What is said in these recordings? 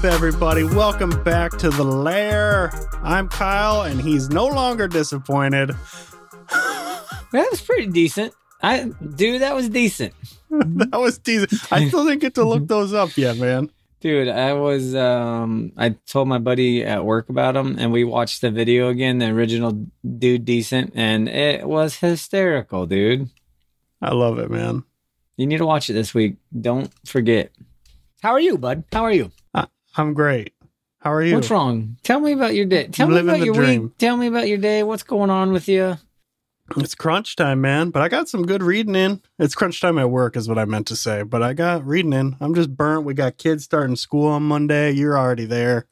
up, everybody? Welcome back to the lair. I'm Kyle, and he's no longer disappointed. That was pretty decent. I dude, that was decent. that was decent. I still didn't get to look those up yet, man. Dude, I was um I told my buddy at work about him and we watched the video again, the original dude decent, and it was hysterical, dude. I love it, man. You need to watch it this week. Don't forget. How are you, bud? How are you? I'm great. How are you? What's wrong? Tell me about your day. Tell me Living about the your dream. week. Tell me about your day. What's going on with you? It's crunch time, man. But I got some good reading in. It's crunch time at work, is what I meant to say. But I got reading in. I'm just burnt. We got kids starting school on Monday. You're already there.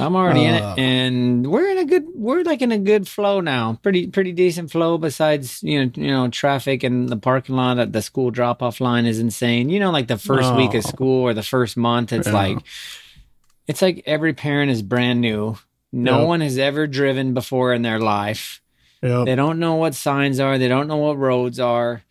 I'm already in Uh. it, and we're in a good. We're like in a good flow now. Pretty, pretty decent flow. Besides, you know, you know, traffic and the parking lot at the school drop off line is insane. You know, like the first week of Oh. school or the first month, it's Yeah. like, it's like every parent is brand new. No Yeah. one has ever driven before in their life. Yep. They don't know what signs are. They don't know what roads are.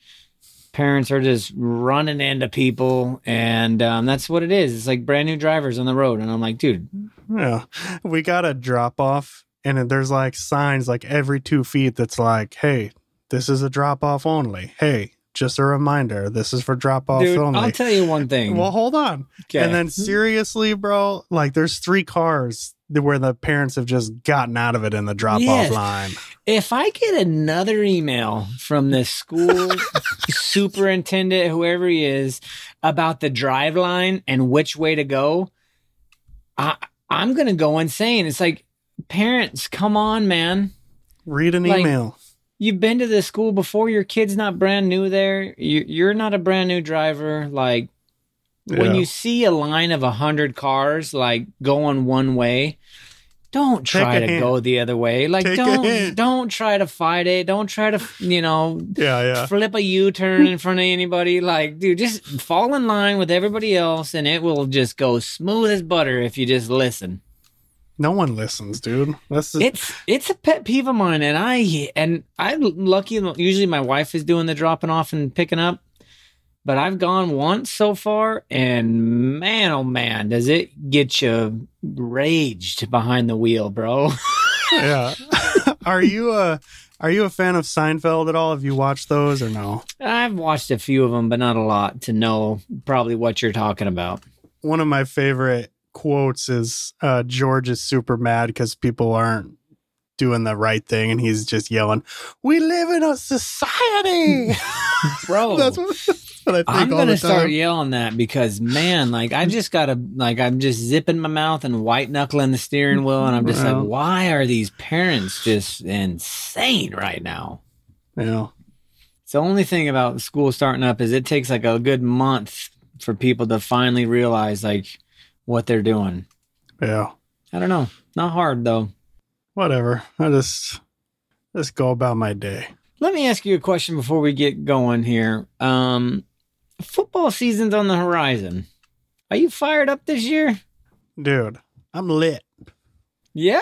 Parents are just running into people, and um, that's what it is. It's like brand new drivers on the road, and I'm like, dude, Yeah. We got a drop off, and there's like signs like every two feet that's like, hey, this is a drop off only. Hey, just a reminder, this is for drop off only. I'll tell you one thing. well, hold on. Okay. And then seriously, bro, like there's three cars where the parents have just gotten out of it in the drop off Yes. line. if I get another email from the school superintendent, whoever he is, about the drive line and which way to go, I I'm gonna go insane. It's like parents, come on, man. Read an Like, email. You've been to the school before. Your kid's not brand new there. You, you're not a brand new driver. Like when you see a line of a hundred cars like going one way don't try to hint. go the other way like Take don't don't try to fight it don't try to you know yeah, yeah. flip a u-turn in front of anybody like dude just fall in line with everybody else and it will just go smooth as butter if you just listen No one listens, dude. That's just, it's it's a pet peeve of mine and i and i'm lucky usually my wife is doing the dropping off and picking up but i've gone once so far and man oh man does it get you raged behind the wheel bro yeah. are you a are you a fan of Seinfeld at all? Have you watched those or no? i've watched a few of them but not a lot to know probably what you're talking about one of my favorite quotes is uh, George is super mad because people aren't doing the right thing, and he's just yelling, "We live in a society." bro that's, what, that's what I think I'm gonna start yelling that because man, like I just gotta like I'm just zipping my mouth and white knuckling the steering wheel, and I'm just like, why are these parents just insane right now? Yeah, It's the only thing about school starting up is it takes like a good month for people to finally realize like what they're doing. yeah. I don't know, not hard though. Whatever. I just just go about my day. Let me ask you a question before we get going here. Um, football season's on the horizon. Are you fired up this year? Dude, I'm lit. Yeah.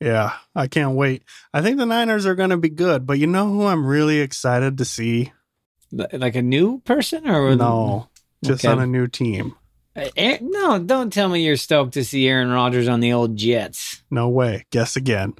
Yeah, I can't wait. I think the Niners are going to be good, but you know who I'm really excited to see? Like a new person or No, just Okay. on a new team. Uh, Aaron- no, don't tell me you're stoked to see Aaron Rodgers on the old Jets. No way. Guess again.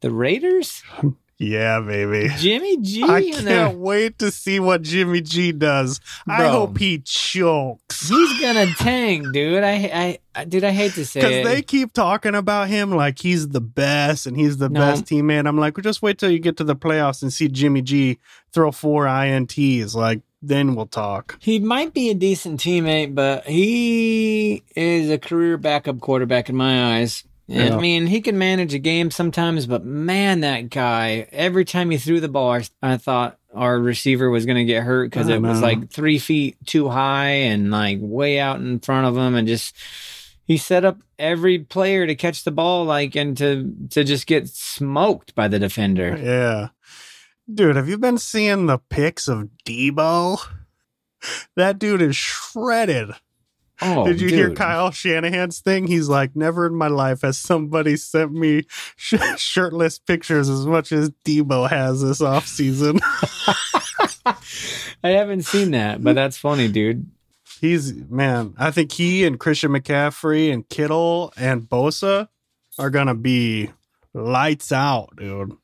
The Raiders? Yeah, baby. Jimmy G? I can't wait to see what Jimmy G does. I hope he chokes. He's gonna tank, dude. I, I, I, dude, I hate to say it Because they keep talking about him like he's the best and he's the No. best teammate. I'm like, well, just wait till you get to the playoffs and see Jimmy G throw four INTs. Like, then we'll talk. he might be a decent teammate, but he is a career backup quarterback in my eyes. Yeah. I mean, he can manage a game sometimes, but man, that guy! Every time he threw the ball, I, thought our receiver was going to get hurt because it was like three feet too high and like way out in front of him, and just he set up every player to catch the ball, like and to to just get smoked by the defender. Yeah. Dude, have you been seeing the pics of Deebo? That dude is shredded. Oh, Did you hear. Kyle Shanahan's thing? He's like, never in my life has somebody sent me sh- shirtless pictures as much as Deebo has this offseason. I haven't seen that, but that's funny, dude. He's man. I think he and Christian McCaffrey and Kittle and Bosa are gonna be lights out, dude.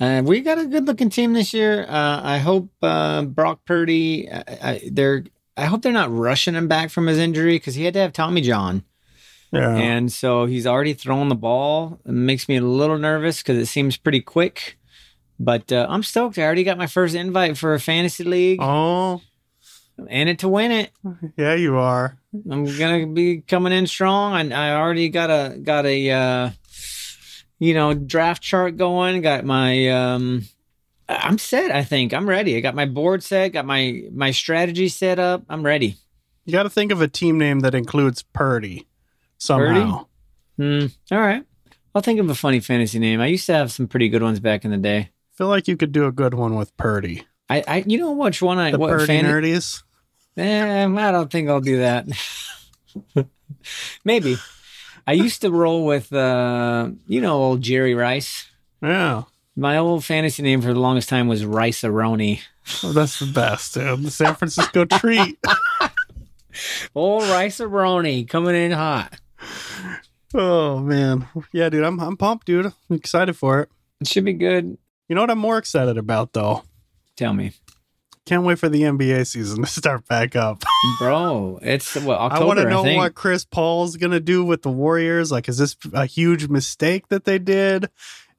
Uh, we got a good looking team this year. Uh, I hope uh, Brock Purdy. I, I, they're. I hope they're not rushing him back from his injury because he had to have Tommy John, Yeah. and so he's already thrown the ball. It makes me a little nervous because it seems pretty quick. But uh, I'm stoked. I already got my first invite for a fantasy league, oh, in it to win it. yeah, you are. I'm gonna be coming in strong. I, I already got a got a uh, you know draft chart going. Got my um, I'm set. I think I'm ready. I got my board set. Got my my strategy set up. I'm ready. You got to think of a team name that includes Purdy somehow. Hmm. All right. I'll think of a funny fantasy name. I used to have some pretty good ones back in the day. feel like you could do a good one with Purdy. I, I you know which one I The what Purdy fan- Nerdies. Eh, I don't think I'll do that. Maybe. I used to roll with uh you know old Jerry Rice. Yeah. My old fantasy name for the longest time was Rice Aroni. Oh, that's the best, dude. The San Francisco treat. Old Rice Aroni coming in hot. oh man. Yeah, dude. I'm I'm pumped, dude. I'm excited for it. It should be good. You know what I'm more excited about though? Tell me, Can't wait for the NBA season to start back up. bro. It's what October. I want to know what Chris Paul's gonna do with the Warriors. Like, is this a huge mistake that they did?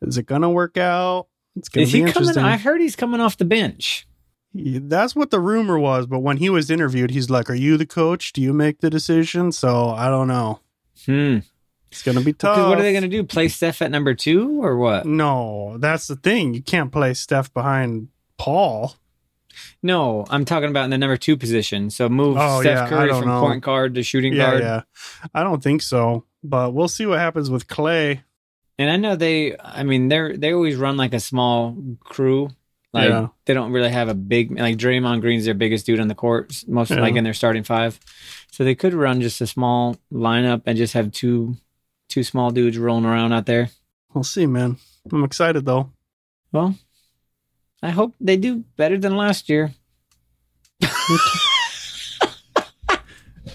Is it gonna work out? It's gonna Is be he coming? interesting. I heard he's coming off the bench. That's what the rumor was, but when he was interviewed, he's like, "Are you the coach? Do you make the decision?" So I don't know. Hmm. It's gonna be tough. what are they to do? Play Steph at number two or what? No, that's the thing. You can't play Steph behind Paul. No, I'm talking about in the number two position. So move Oh, Steph yeah, Curry from know. point guard to shooting Yeah, guard. yeah. I don't think so, but we'll see what happens with Clay. And I know they. I mean, they're they always run like a small crew. Like Yeah. they don't really have a big like Draymond Green's their biggest dude on the court, most Yeah. like in their starting five. So they could run just a small lineup and just have two two small dudes rolling around out there. We'll see, man. I'm excited though. Well, I hope they do better than last year.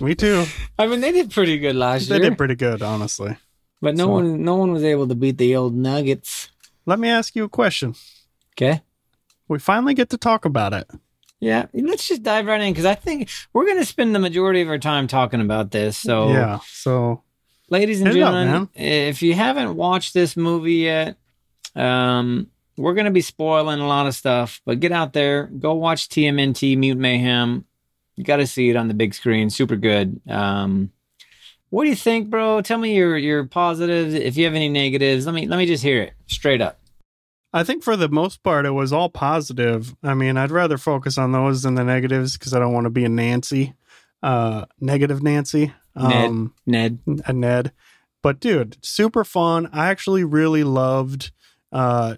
Me too. I mean, they did pretty good last They year, They did pretty good, honestly. but no so- one no one was able to beat the old Nuggets. Let me ask you a question. Okay. We finally get to talk about it. Yeah, let's just dive right in because I think we're going to spend the majority of our time talking about this. So, Yeah. So ladies and it up, gentlemen, if you haven't watched this movie yet, um, we're going to be spoiling a lot of stuff. But get out there, go watch TMNT Mutant Mayhem. You got to see it on the big screen. Super good. Um, what do you think, bro? Tell me your your positives. If you have any negatives, let me let me just hear it straight up. I think for the most part, it was all positive. I mean, I'd rather focus on those than the negatives because I don't want to be a Nancy, uh, negative Nancy, Ned. um, Ned, a Ned. But dude, super fun. I actually really loved, uh,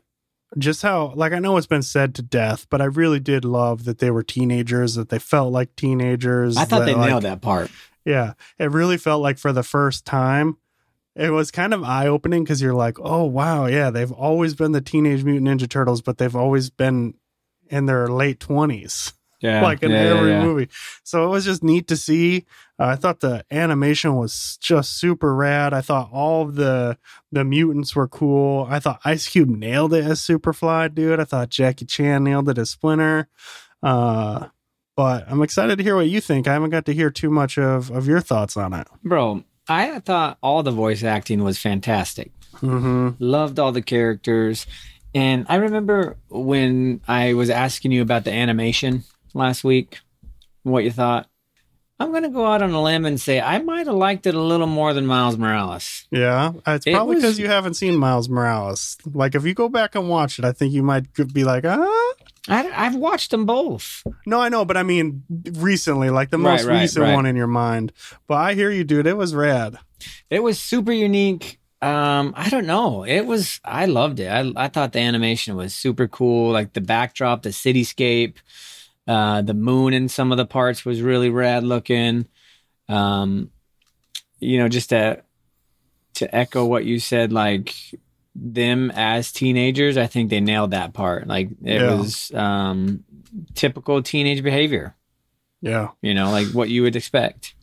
just how like I know it's been said to death, but I really did love that they were teenagers, that they felt like teenagers. I thought that, they like, nailed that part. Yeah, it really felt like for the first time, it was kind of eye opening because you're like, oh wow, yeah, they've always been the Teenage Mutant Ninja Turtles, but they've always been in their late twenties, Yeah, like in yeah, yeah, every yeah. movie. So it was just neat to see. Uh, I thought the animation was just super rad. I thought all of the the mutants were cool. I thought Ice Cube nailed it as Superfly, dude. I thought Jackie Chan nailed it as Splinter. Uh, but I'm excited to hear what you think. I haven't got to hear too much of of your thoughts on it. Bro, I thought all the voice acting was fantastic. Mm-hmm. Loved all the characters. And I remember when I was asking you about the animation last week, what you thought. I'm going to go out on a limb and say I might have liked it a little more than Miles Morales. Yeah, it's It probably because you haven't seen Miles Morales. Like, if you go back and watch it, I think you might be like, ah. I, I've watched them both. No, I know, but I mean recently, like the Right, most right, recent right. one in your mind. But I hear you, dude. It was rad. It was super unique. Um, I don't know. It was. I loved it. I I thought the animation was super cool. Like the backdrop, the cityscape, uh, the moon in some of the parts was really rad looking. Um, you know, just to to echo what you said, like them as teenagers, I think they nailed that part. Like it Yeah. was um typical teenage behavior. Yeah. You know, like what you would expect.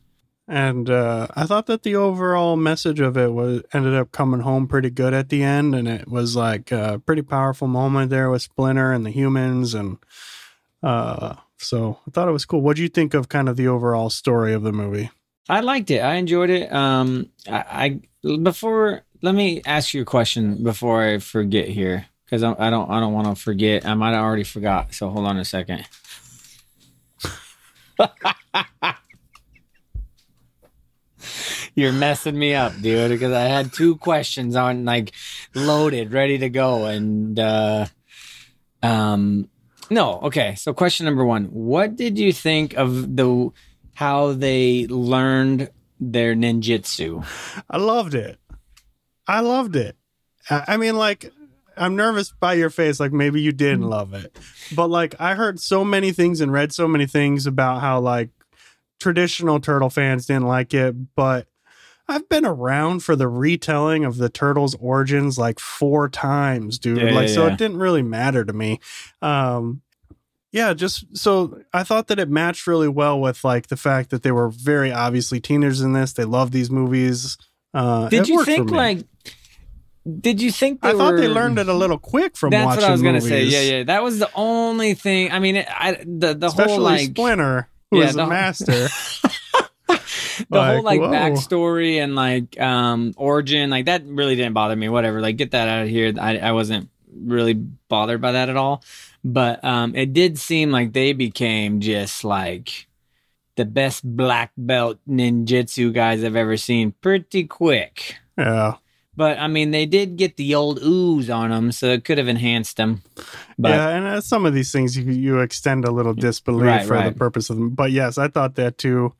And uh, I thought that the overall message of it was ended up coming home pretty good at the end, and it was like a pretty powerful moment there with Splinter and the humans, and uh, so I thought it was cool. What do you think of kind of the overall story of the movie? I liked it. I enjoyed it. Um, I, I before let me ask you a question before I forget here because I, I don't I don't want to forget. I might have already forgot. So hold on a second. You're messing me up, dude, because I had two questions on like loaded, ready to go. And uh um no, okay. So question number one. What did you think of the how they learned their ninjutsu? I loved it. I loved it. I I mean, like, I'm nervous by your face. Like, maybe you didn't mm-hmm. love it, but like, I heard so many things and read so many things about how like traditional turtle fans didn't like it, but I've been around for the retelling of the turtles' origins like four times, dude. Yeah, like, yeah, so yeah. it didn't really matter to me. Um, yeah, just so I thought that it matched really well with like the fact that they were very obviously teenagers in this. They love these movies. Uh, Did you think like? Did you think they I thought they learned it a little quick from watching? That's watching what I was gonna say. Yeah, yeah. That was the only thing. I mean, I the the Especially whole like Splinter, who Yeah, is the- a master. the whole like, like whoa. backstory and like um origin like that really didn't bother me whatever like get that out of here i, I wasn't really bothered by that at all but um it did seem like they became just like the best black belt ninjutsu guys i've ever seen pretty quick yeah. but i mean they did get the old ooze on them so it could have enhanced them but yeah, and uh, some of these things you you extend a little disbelief Right, for the purpose of them. But yes, I thought that too.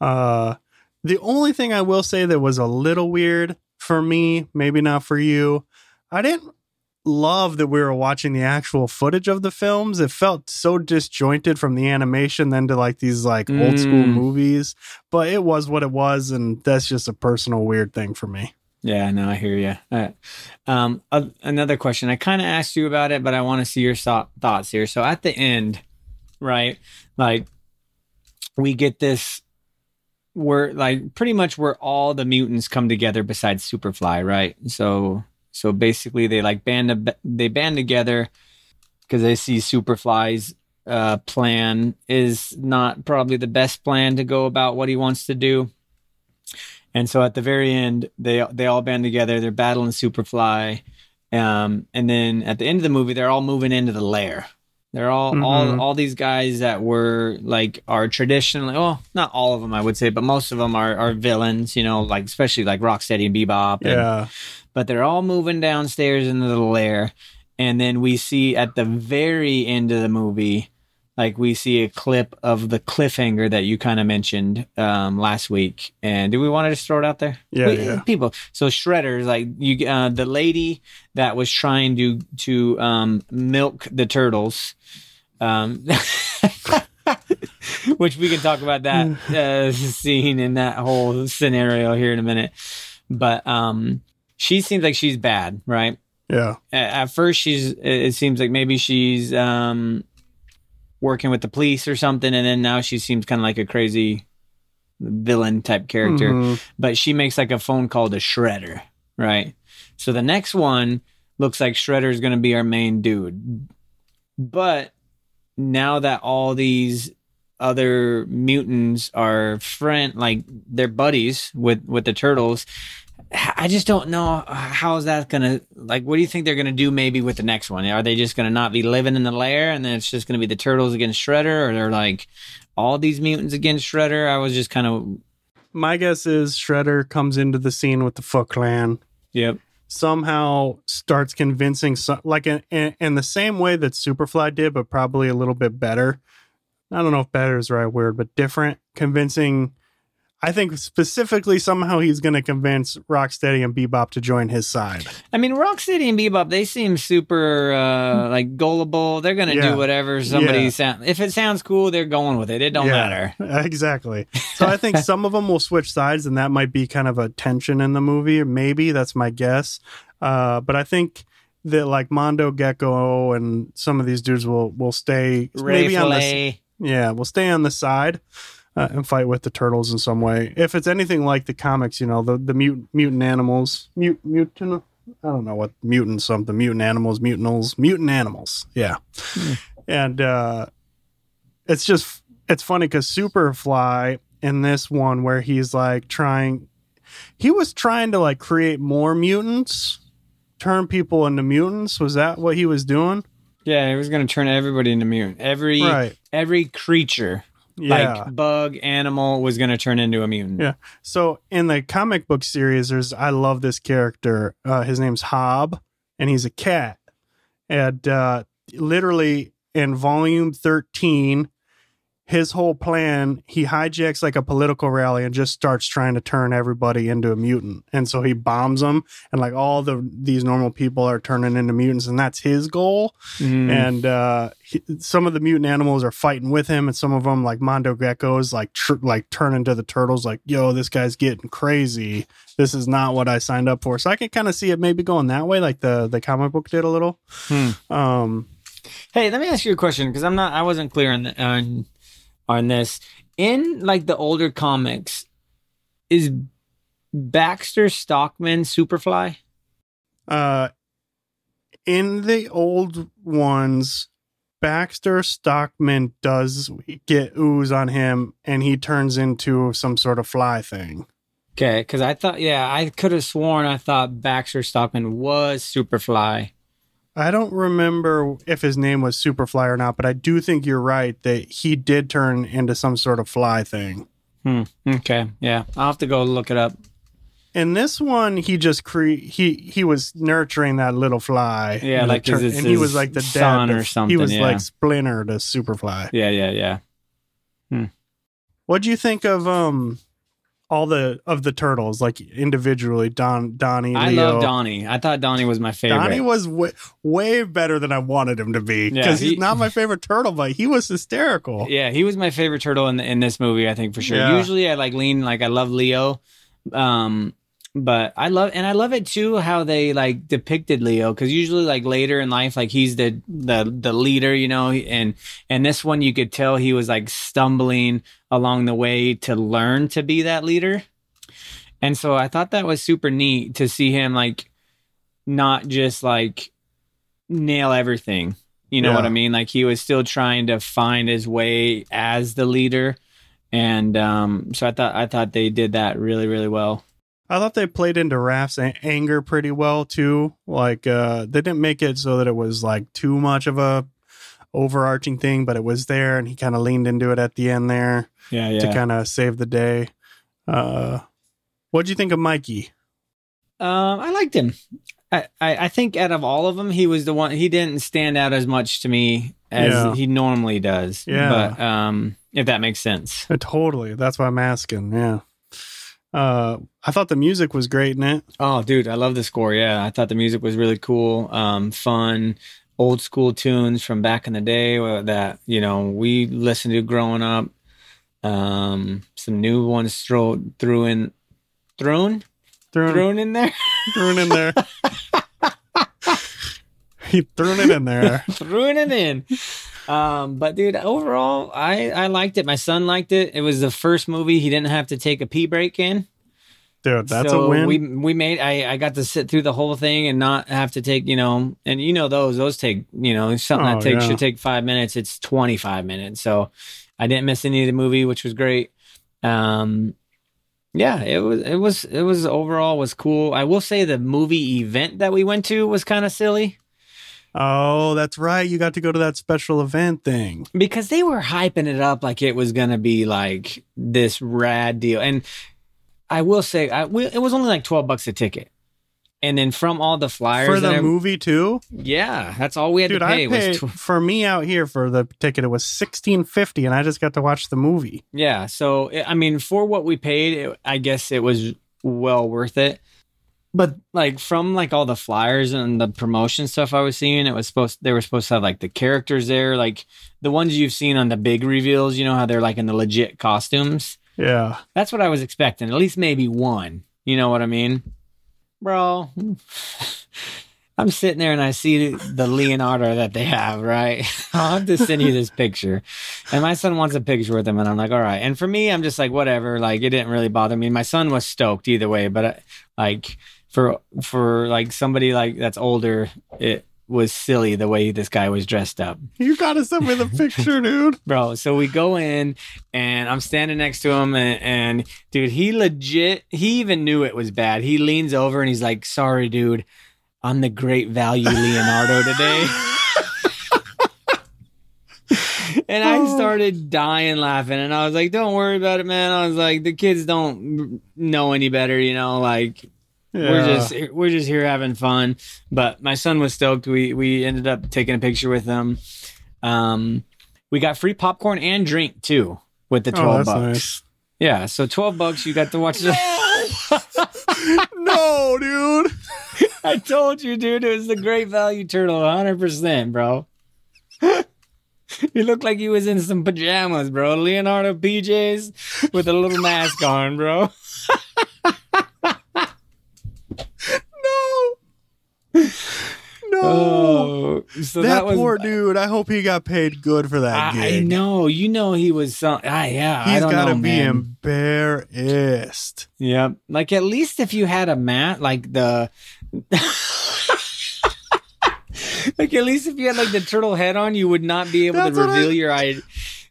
Uh, the only thing I will say that was a little weird for me, maybe not for you, I didn't love that we were watching the actual footage of the films. It felt so disjointed from the animation then to like these like old school Mm. movies. But it was what it was, and that's just a personal weird thing for me. Yeah, no, I hear you. Uh, um, uh, another question. I kind of asked you about it, but I want to see your so- thoughts here. So at the end, right? Like we get this where like pretty much where all the mutants come together besides Superfly, right? So so basically they like band they band together because they see Superfly's uh, plan is not probably the best plan to go about what he wants to do. And so at the very end, they they all band together. They're battling Superfly, um, and then at the end of the movie, they're all moving into the lair. They're all Mhm. all all these guys that were like are traditionally well, not all of them, I would say, but most of them are are villains. You know, like especially like Rocksteady and Bebop. And, Yeah. but they're all moving downstairs into the lair and then we see at the very end of the movie like we see a clip of the cliffhanger that you kind of mentioned um, last week and do we want to just throw it out there Yeah, We- yeah. people so shredders like you uh, the lady that was trying to to um, milk the turtles um, which we can talk about that uh, scene and that whole scenario here in a minute but um she seems like she's bad right Yeah. At first she's it seems like maybe she's um working with the police or something and then now she seems kind of like a crazy villain type character. Mhm. but she makes like a phone call to shredder right? So the next one looks like shredder is going to be our main dude. But now that all these other mutants are friend like they're buddies with with the turtles I just don't know how is that gonna like. What do you think they're gonna do? Maybe with the next one, are they just gonna not be living in the lair, and then it's just gonna be the turtles against Shredder, or they're like all these mutants against Shredder? I was just kind of My guess is Shredder comes into the scene with the Foot Clan. yep, somehow starts convincing some like in, in, in the same way that superfly did but probably a little bit better i don't know if better is the right word but different convincing i think specifically somehow he's going to convince rocksteady and bebop to join his side I mean, Rocksteady and Bebop, they seem super uh, like gullible. They're gonna Yeah. do whatever somebody Yeah. If it sounds cool, they're going with it. It don't Yeah. matter. exactly so i think some of them will switch sides and that might be kind of a tension in the movie maybe that's my guess uh, but i think that like mondo gecko and some of these dudes will will stay Ray maybe on the Yeah, we'll stay on the side uh, and fight with the turtles in some way. If it's anything like the comics, you know, the the mutant mutant animals, mut, mutant. I don't know what mutant something, mutant animals, mutantals, mutant animals. Yeah, Hmm. and uh, it's just it's funny because Superfly in this one where he's like trying, he was trying to like create more mutants, turn people into mutants. Was that what he was doing? Yeah, he was going to turn everybody into mutant. Every Right. every creature, Yeah. like bug, animal, was going to turn into a mutant. Yeah. So in the comic book series, there's I love this character. Uh, his name's Hob, and he's a cat. And uh, literally in volume 13, his whole plan, he hijacks like a political rally and just starts trying to turn everybody into a mutant. And so he bombs them, and like all the these normal people are turning into mutants, and that's his goal Mm. and uh, he, some of the mutant animals are fighting with him, and some of them, like Mondo Geckos, like tr- like turn into the turtles. Like, yo, this guy's getting crazy. This is not what I signed up for. So I can kind of see it maybe going that way, like the the comic book did a little. Hmm. Um, Hey, let me ask you a question because I'm not, I wasn't clear on the, on on this. In like the older comics, is Baxter Stockman Superfly? uh, in the old ones, Baxter Stockman does get ooze on him, and he turns into some sort of fly thing. Okay, because I thought, yeah, I could have sworn I thought Baxter Stockman was Superfly. I don't remember if his name was Superfly or not, but I do think you're right that he did turn into some sort of fly thing. Hmm. Okay, yeah, I'll have to go look it up. In this one, he just cre- he he was nurturing that little fly. Yeah, like, it turned- 'cause it's and he was like the son dad or something, He was yeah. like Splinter to Superfly. Yeah, yeah, yeah. What do you think of um all the of the turtles like individually? Don Donnie, I Leo. love Donnie. I thought Donnie was my favorite. Donnie was way, way better than I wanted him to be Yeah, because he- he's not my favorite turtle, but he was hysterical. Yeah, he was my favorite turtle in in this movie. I think for sure. Yeah. Usually, I like lean like I love Leo, um, but I love and I love it too how they like depicted Leo because usually like later in life like he's the the the leader, you know, and and this one you could tell he was like stumbling along the way to learn to be that leader, and so I thought that was super neat to see him like not just like nail everything. You know Yeah. what I mean? Like he was still trying to find his way as the leader. And um, so I thought I thought they did that really, really well. I thought they played into Raph's anger pretty well too. Like uh they didn't make it so that it was like too much of a overarching thing, but it was there and he kind of leaned into it at the end there Yeah, yeah. to kind of save the day. Uh what do you think of Mikey? Um, I liked him. I, I, I think out of all of them, he was the one. He didn't stand out as much to me as Yeah. he normally does. Yeah. But um, if that makes sense. Uh, totally. That's why I'm asking. Yeah. Uh I thought the music was great in it. Oh, dude, I love the score. Yeah, I thought the music was really cool, um, fun, old school tunes from back in the day uh, that you know we listened to growing up. Um, some new ones throw threw in, thrown Threw, thrown in there, thrown in there. he threw it in there. threw it in. Um, but dude, overall, I I liked it. My son liked it. It was the first movie he didn't have to take a pee break in. Dude, that's so a win. We we made I I got to sit through the whole thing and not have to take you know and you know those those take you know something Oh, that takes yeah. should take five minutes it's twenty five minutes so I didn't miss any of the movie which was great. Um, yeah, it was it was it was overall was cool. I will say the movie event that we went to was kind of silly oh, that's right. You got to go to that special event thing. because they were hyping it up like it was gonna be like this rad deal and. I will say, I, we, it was only like twelve bucks a ticket, and then from all the flyers For the movie too? Yeah, that's all we had Dude, to pay. I paid was tw- for me out here for the ticket it was sixteen fifty and I just got to watch the movie. yeah, so I mean, for what we paid, it, I guess it was well worth it. But like from like all the flyers and the promotion stuff I was seeing, it was supposed they were supposed to have like the characters there, like the ones you've seen on the big reveals. You know how they're like in the legit costumes. Yeah. That's what I was expecting. At least maybe one. You know what I mean, bro? I'm sitting there and I see the Leonardo that they have, right? I'll have to send you this picture. And my son wants a picture with him, and I'm like, all right. And for me, I'm just like, whatever. Like, it didn't really bother me. My son was stoked either way, but uh, like for for like somebody like that's older, it was silly the way this guy was dressed up, You gotta send me the picture, dude. bro. So we go in, and I'm standing next to him, and, and dude, he legit, he even knew it was bad. He leans over and he's like, "Sorry, dude, I'm the great value Leonardo today." And I Oh. started dying laughing, and I was like, "Don't worry about it, man." I was like, "The kids don't know any better, you know. Like, we're just we're just here having fun." But my son was stoked. We we ended up taking a picture with them. Um, we got free popcorn and drink too with the Oh, twelve that's bucks. nice. Yeah, so twelve bucks, you got to watch the. no, dude. I told you, dude, it was the great value turtle, hundred percent, bro. He looked like he was in some pajamas, bro. Leonardo PJs with a little mask on, bro. No. Oh, so that, that, was poor dude. I hope he got paid good for that I, I know, you know, he was. Some, ah, yeah, I He's got to be man. embarrassed. Yeah, like at least if you had a mat, like the. like at least if you had like the turtle head on, you would not be able That's to what I- reveal your eye.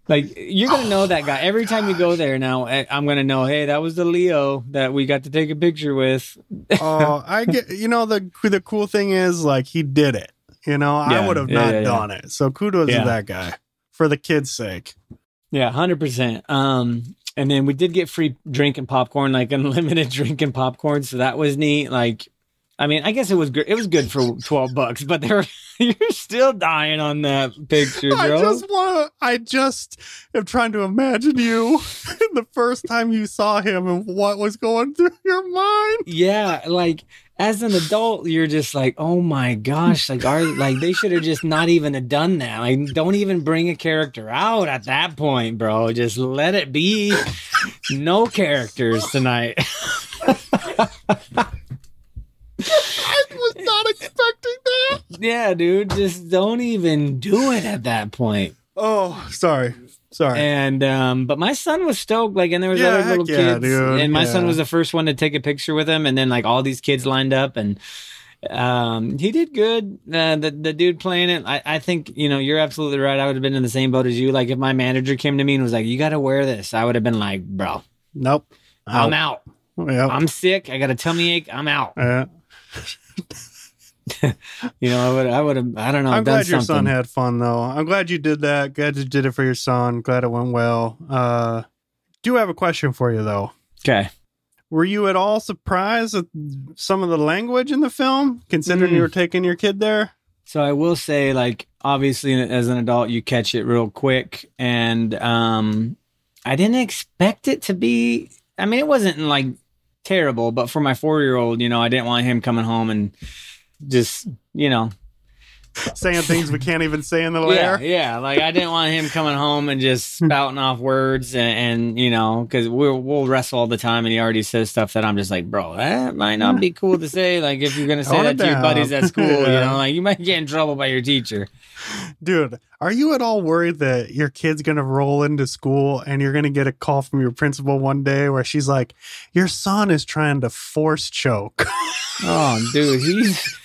Like you're gonna know that guy every time you go there. Now eh, I'm gonna know. Hey, that was the Leo that we got to take a picture with. Oh, I get. You know the the cool thing is like he did it. You know, I would have yeah, not yeah, yeah. done it. So kudos Yeah. to that guy for the kids' sake. Yeah, hundred percent. Um, and then we did get free drink and popcorn, like unlimited drink and popcorn. So that was neat. Like, I mean, I guess it was good. It was good for twelve bucks, but they're you're still dying on that picture, bro. I just want. I just am trying to imagine you the first time you saw him and what was going through your mind. yeah, like as an adult, you're just like, oh my gosh, like are like they should have just not even have done that. Like, don't even bring a character out at that point, bro. Just let it be. No characters tonight. I was not expecting that. yeah, dude, just don't even do it at that point. Oh, sorry, sorry. And um, but my son was stoked, like, and there was Yeah, other little yeah, kids, dude, and my son was the first one to take a picture with him, and then like all these kids lined up, and um, he did good. Uh, the the dude playing it, I I think you know you're absolutely right. I would have been in the same boat as you. Like if my manager came to me and was like, "You got to wear this," I would have been like, "Bro, nope. I'm out. Yep. I'm sick. I got a tummy ache. I'm out." Uh, You know, I would I would have I don't know. I'm done glad your son had fun though. I'm glad you did that. Glad you did it for your son. Glad it went well. Uh, do have a question for you though. Okay. Were you at all surprised at some of the language in the film, considering Mm. you were taking your kid there? So I will say, like, obviously, as an adult, you catch it real quick, and um, I didn't expect it to be. I mean, it wasn't like terrible, but for my four-year-old, you know, I didn't want him coming home and just, you know, Saying things we can't even say in the yeah, lair. yeah. Like I didn't want him coming home and just spouting off words, and, and you know, because we'll we'll wrestle all the time, and he already says stuff that I'm just like, bro, that might not be cool to say. Like if you're gonna say that to your buddies at school, you know, like you might get in trouble by your teacher. Dude, are you at all worried that your kid's going to roll into school and you're going to get a call from your principal one day where she's like, Your son is trying to force choke? Oh, dude, he's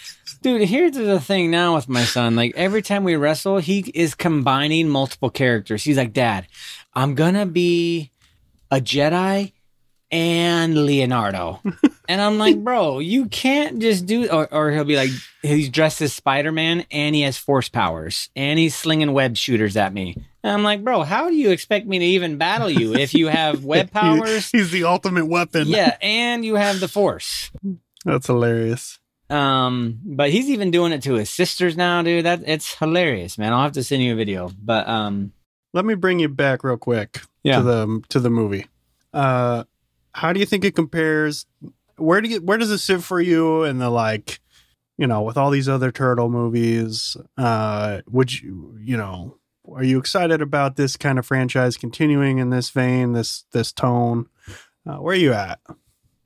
dude. Here's the thing now with my son. Like every time we wrestle, he is combining multiple characters. He's like, Dad, I'm gonna be a Jedi and Leonardo, and I'm like, Bro, you can't just do. Or, or he'll be like, he's dressed as Spider Man and he has force powers and he's slinging web shooters at me. And I'm like, Bro, how do you expect me to even battle you if you have web powers? He's the ultimate weapon. Yeah, and you have the force. That's hilarious. Um, but he's even doing it to his sisters now, dude. That it's hilarious, man. I'll have to send you a video. But um, Let me bring you back real quick Yeah. to the to the movie. Uh how do you think it compares where do you where does it sit for you in the like you know with all these other turtle movies uh would you you know are you excited about this kind of franchise continuing in this vein this this tone uh, where are you at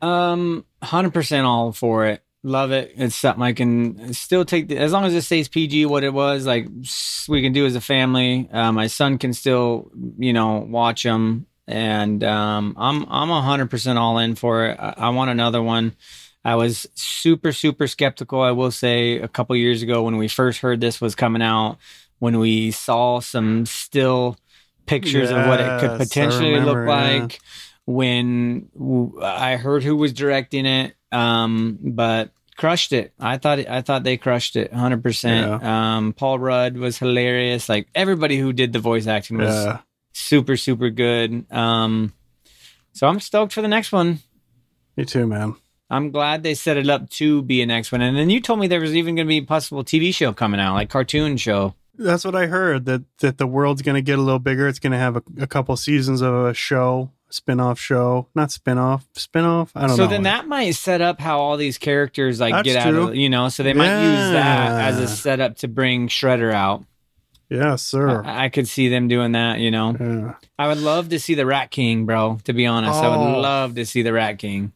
um, hundred percent all for it. Love it. It's something I can still take. The, as long as it stays PG, what it was like, we can do as a family. Uh, my son can still, you know, watch them, and um, I'm I'm hundred percent all in for it. I, I want another one. I was super super skeptical. I will say a couple years ago when we first heard this was coming out, when we saw some still pictures of what it could potentially look remember, yeah. like when w- I heard who was directing it, um, but crushed it. I thought I thought they crushed it 100%. Um, Paul Rudd was hilarious. Like everybody who did the voice acting was Yeah. Super super good. Um, so I'm stoked for the next one. Me too, man. I'm glad they set it up to be a next one. And then you told me there was even going to be a possible TV show coming out, like cartoon show. That's what I heard. That that the world's going to get a little bigger. It's going to have a, a couple seasons of a show, spin-off show, not spin-off, spin-off. I don't so know. So then that might set up how all these characters like That's get out true. of you know. So they might use that as a setup to bring Shredder out. Yes, sir. I, I could see them doing that. You know, yeah. I would love to see the Rat King, bro. To be honest, I Oh. would love to see the Rat King.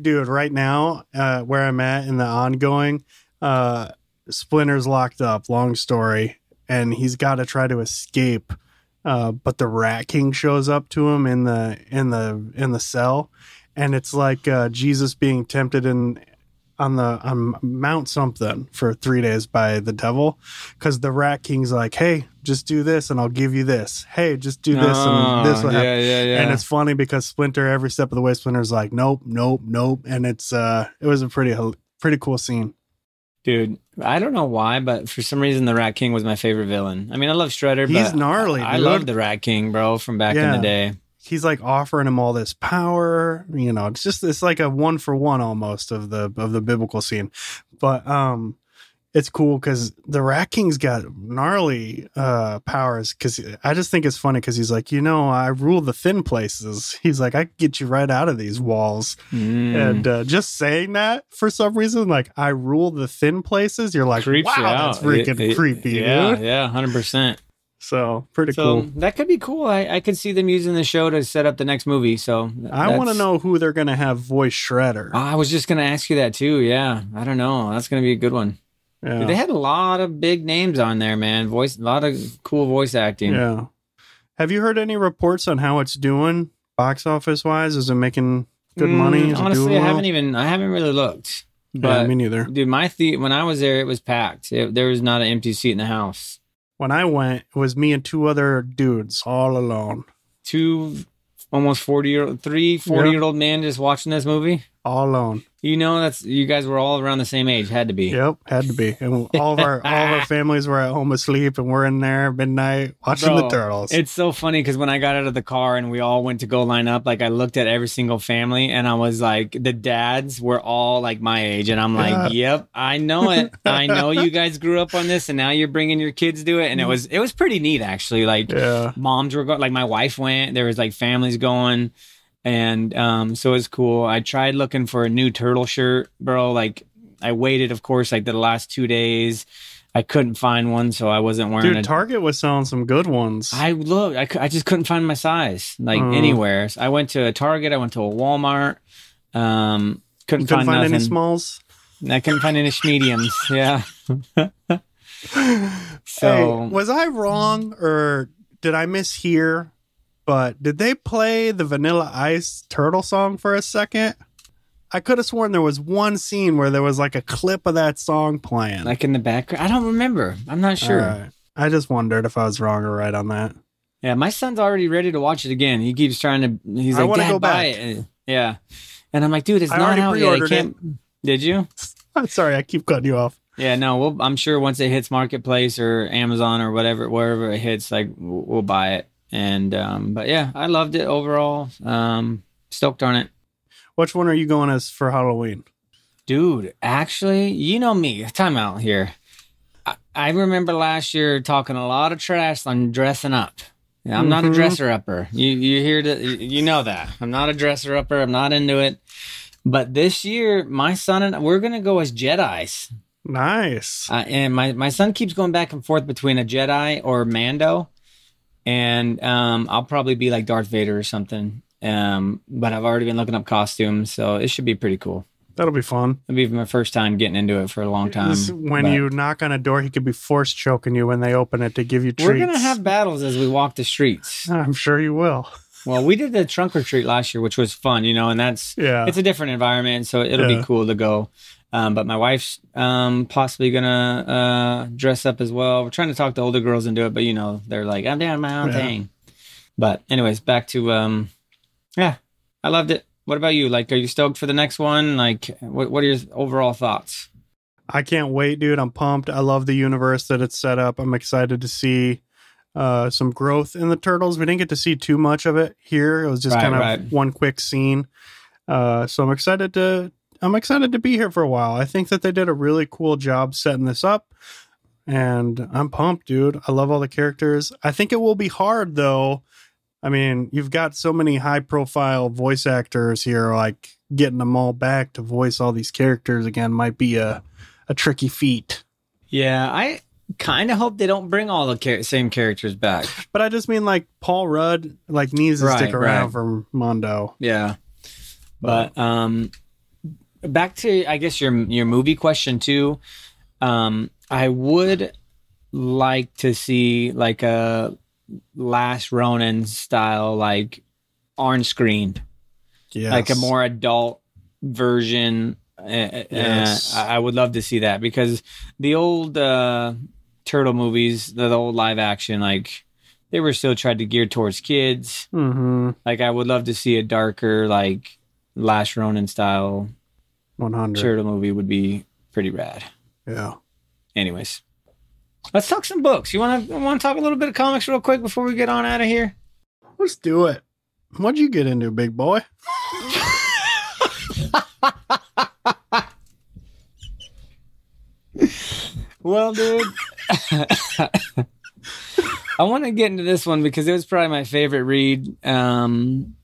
dude right now uh where i'm at in the ongoing uh splinter's locked up long story and he's got to try to escape uh but the rat king shows up to him in the in the in the cell and it's like uh jesus being tempted in on the on mount something for three days by the devil because the rat king's like hey just do this and i'll give you this hey just do this and this will happen Oh, yeah, yeah, and it's funny because Splinter every step of the way Splinter's like nope nope nope and it's uh it was a pretty pretty cool scene dude. I don't know why, but for some reason, the Rat King was my favorite villain. I mean, I love Shredder. He's gnarly, I, I love the Rat King, bro, from back in the day. He's like offering him all this power you know it's just it's like a one for one almost of the of the biblical scene. But um it's cool because the rat king's got gnarly uh powers because i just think it's funny because he's like you know i rule the thin places. He's like i can get you right out of these walls. Mm. and uh, just saying that for some reason like i rule the thin places you're like creeps wow you that's freaking It- it- creepy Yeah, dude. yeah, hundred percent. So pretty So cool that could be cool. I, I could see them using the show to set up the next movie. So i want to know who they're gonna have voice shredder I was just gonna ask you that too. Yeah, I don't know. That's gonna be a good one. yeah. They had a lot of big names on there, man. Voice, a lot of cool voice acting. Yeah. Have you heard any reports on how it's doing box office wise? Is it making good Mm, money? Is honestly, I well? haven't even. I haven't really looked. yeah, me neither. dude, my the when I was there, it was packed. It, there was not an empty seat in the house. When I went, it was me and two other dudes all alone. Two almost forty year old, three 40 year old men just watching this movie. All alone. You know, that's you guys were all around the same age. Had to be. Yep, had to be. And all of our all of our families were at home asleep, and we're in there midnight watching Bro, the turtles. It's so funny because when I got out of the car and we all went to go line up, like I looked at every single family and I was like, the dads were all like my age. And I'm like, yep, I know it. I know you guys grew up on this and now you're bringing your kids to it. And it was, it was pretty neat actually. Like yeah, moms were going, like my wife went, there was like families going. And um, so it's cool. I tried looking for a new turtle shirt, bro. Like I waited, of course, like the last two days. I couldn't find one, so I wasn't wearing dude. a Target was selling some good ones. I looked. I, I just couldn't find my size like Oh. anywhere. So I went to a Target. I went to a Walmart. Um, couldn't, couldn't find, find any smalls. I couldn't find any mediums. Yeah. hey, So was I wrong or did I mishear? But did they play the Vanilla Ice turtle song for a second? I could have sworn there was one scene where there was like a clip of that song playing. like in the background, I don't remember. I'm not sure. Right. I just wondered if I was wrong or right on that. Yeah, my son's already ready to watch it again. He keeps trying to. He's I like, Dad, go buy back." it. Yeah, and I'm like, dude, it's I not out yet. I can't. Did you? Sorry, I keep cutting you off. Yeah, no. We'll, I'm sure once it hits Marketplace or Amazon or whatever, wherever it hits, like we'll buy it. And um, but yeah, I loved it overall. Um, stoked on it, Which one are you going as for Halloween? dude. Actually, you know me. Time out here. I, I remember last year talking a lot of trash on dressing up. Yeah, I'm not a Mhm. dresser upper. You you hear that? You know that I'm not a dresser upper. I'm not into it. But this year, my son and we're gonna go as Jedi's. Nice. Uh, and my, my son keeps going back and forth between a Jedi or Mando, and um, I'll probably be like Darth Vader or something. Um, but I've already been looking up costumes, so it should be pretty cool. That'll be fun. It'll be my first time getting into it for a long time. This- when but you knock on a door, he could be force choking you when they open it to give you treats. we're gonna have battles as we walk the streets. I'm sure you will. Well, we did the trunk retreat last year, which was fun, you know, and that's Yeah. it's a different environment, so it'll Yeah. be cool to go. Um, but my wife's um, possibly gonna uh, dress up as well. We're trying to talk the older girls into it, but you know, they're like, "I'm doing my own Yeah. thing." But anyways, back to um, yeah, I loved it. What about you? Like, are you stoked for the next one? Like, what what are your overall thoughts? I can't wait, dude. I'm pumped. I love the universe that it's set up. I'm excited to see uh, some growth in the turtles. We didn't get to see too much of it here. It was just Right, kind of right. one quick scene. Uh, so I'm excited to I'm excited to be here for a while. I think that they did a really cool job setting this up. And I'm pumped, dude. I love all the characters. I think it will be hard though. I mean, you've got so many high profile voice actors here, like getting them all back to voice all these characters again might be a, a tricky feat. Yeah, I kind of hope they don't bring all the char- same characters back. But I just mean like Paul Rudd like needs to stick around right. for Mondo. Yeah. But um back to I guess your your movie question too. Um I would like to see like a Last Ronin style like on screen, Yeah. like a more adult version. Uh, Yes. uh, I I would love to see that because the old uh, turtle movies, the, the old live action, like they were still tried to gear towards kids. mm-hmm. Like I would love to see a darker, like Last Ronin style 100. turtle movie would be pretty rad. Yeah. Anyways, let's talk some books. You want to want to talk a little bit of comics real quick before we get on out of here? Let's do it. What'd you get into, big boy? Well, dude, I want to get into this one because it was probably my favorite read. Um,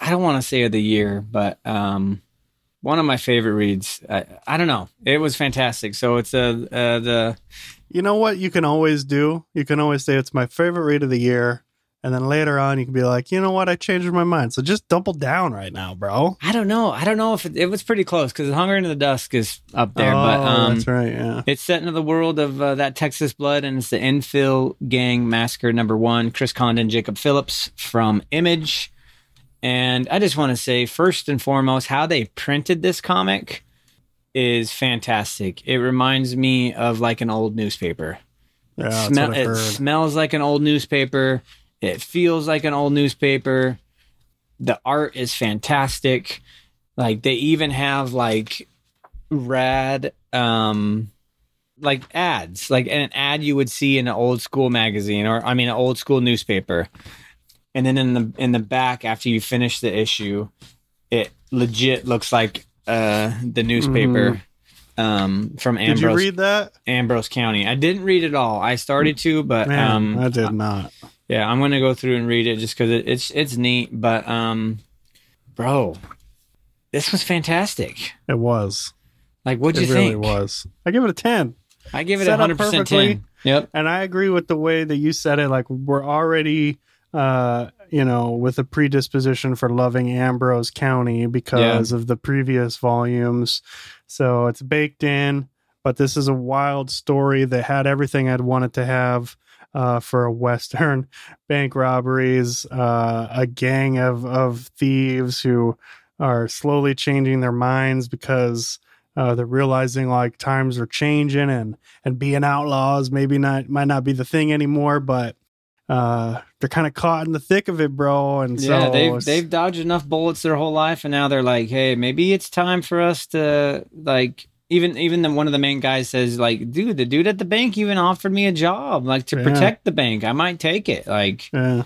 I don't want to say of the year, but um, one of my favorite reads. I, I don't know. It was fantastic. So it's a uh, the You know what you can always do? You can always say it's my favorite read of the year. And then later on, you can be like, you know what? I changed my mind. So just double down right now, bro. I don't know. I don't know if it, it was pretty close because Hunger and the Dusk is up there, oh, but um, that's right. Yeah. it's set into the world of uh, that Texas blood, and it's the Enfield Gang Massacre number one. Chris Condon, Jacob Phillips from Image, and I just want to say first and foremost, how they printed this comic is fantastic. It reminds me of like an old newspaper. Yeah, It, that's smell- what I've it smells like an old newspaper. It feels like an old newspaper. The art is fantastic. Like they even have like rad um like ads, like an ad you would see in an old school magazine or I mean an old school newspaper. And then in the in the back after you finish the issue, it legit looks like uh the newspaper um from Mm-hmm. Did Ambrose you read that? Ambrose County. I didn't read it all. I started to, but Man, um, I did not. yeah, I'm gonna go through and read it just because it, it's it's neat. But um, bro, this was fantastic. It was. Like, what'd it you really think? It really was. I give it a 10. I give it a hundred percent ten. Yep. And I agree with the way that you said it. Like, we're already, uh, you know, with a predisposition for loving Ambrose County because of the previous volumes. So it's baked in. But this is a wild story that had everything I'd wanted to have. Uh, for a Western bank robberies, uh, a gang of, of thieves who are slowly changing their minds because uh, they're realizing like times are changing and and being outlaws maybe not might not be the thing anymore, but uh, they're kind of caught in the thick of it, bro. And so yeah, they've they've dodged enough bullets their whole life, and now they're like, hey, maybe it's time for us to like. Even even the, one of the main guys says like, dude, the dude at the bank even offered me a job like to Yeah. protect the bank. I might take it. Like, yeah.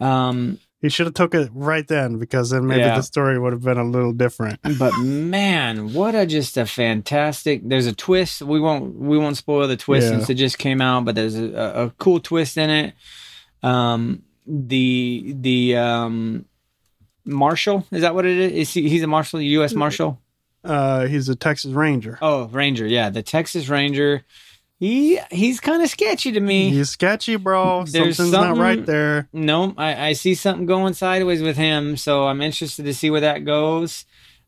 um, He should have took it right then because then maybe Yeah. the story would have been a little different. but man, what a just a fantastic. There's a twist. We won't we won't spoil the twist Yeah. since it just came out, but there's a, a cool twist in it. Um, the the um, marshal is that what it is? Is he, he's a marshal, U.S. marshal? Uh, he's a Texas Ranger. Oh, Ranger. Yeah, the Texas Ranger. He he's kind of sketchy to me. He's sketchy, bro. There's Something's not right there. No, I, I see something going sideways with him, so I'm interested to see where that goes.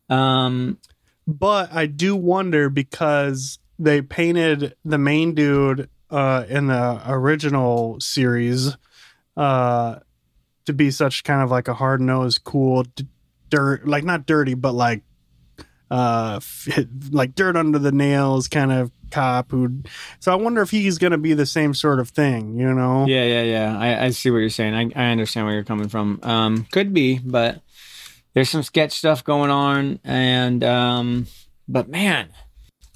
Um, but I do wonder because they painted the main dude uh, in the original series uh, to be such kind of like a hard nosed, cool, d- dirt, like not dirty, but like uh, f- like dirt under the nails kind of cop who. So I wonder if he's going to be the same sort of thing, you know? Yeah, yeah, yeah. I, I see what you're saying. I, I understand where you're coming from. Um, could be, but there's some sketch stuff going on, and um, but man,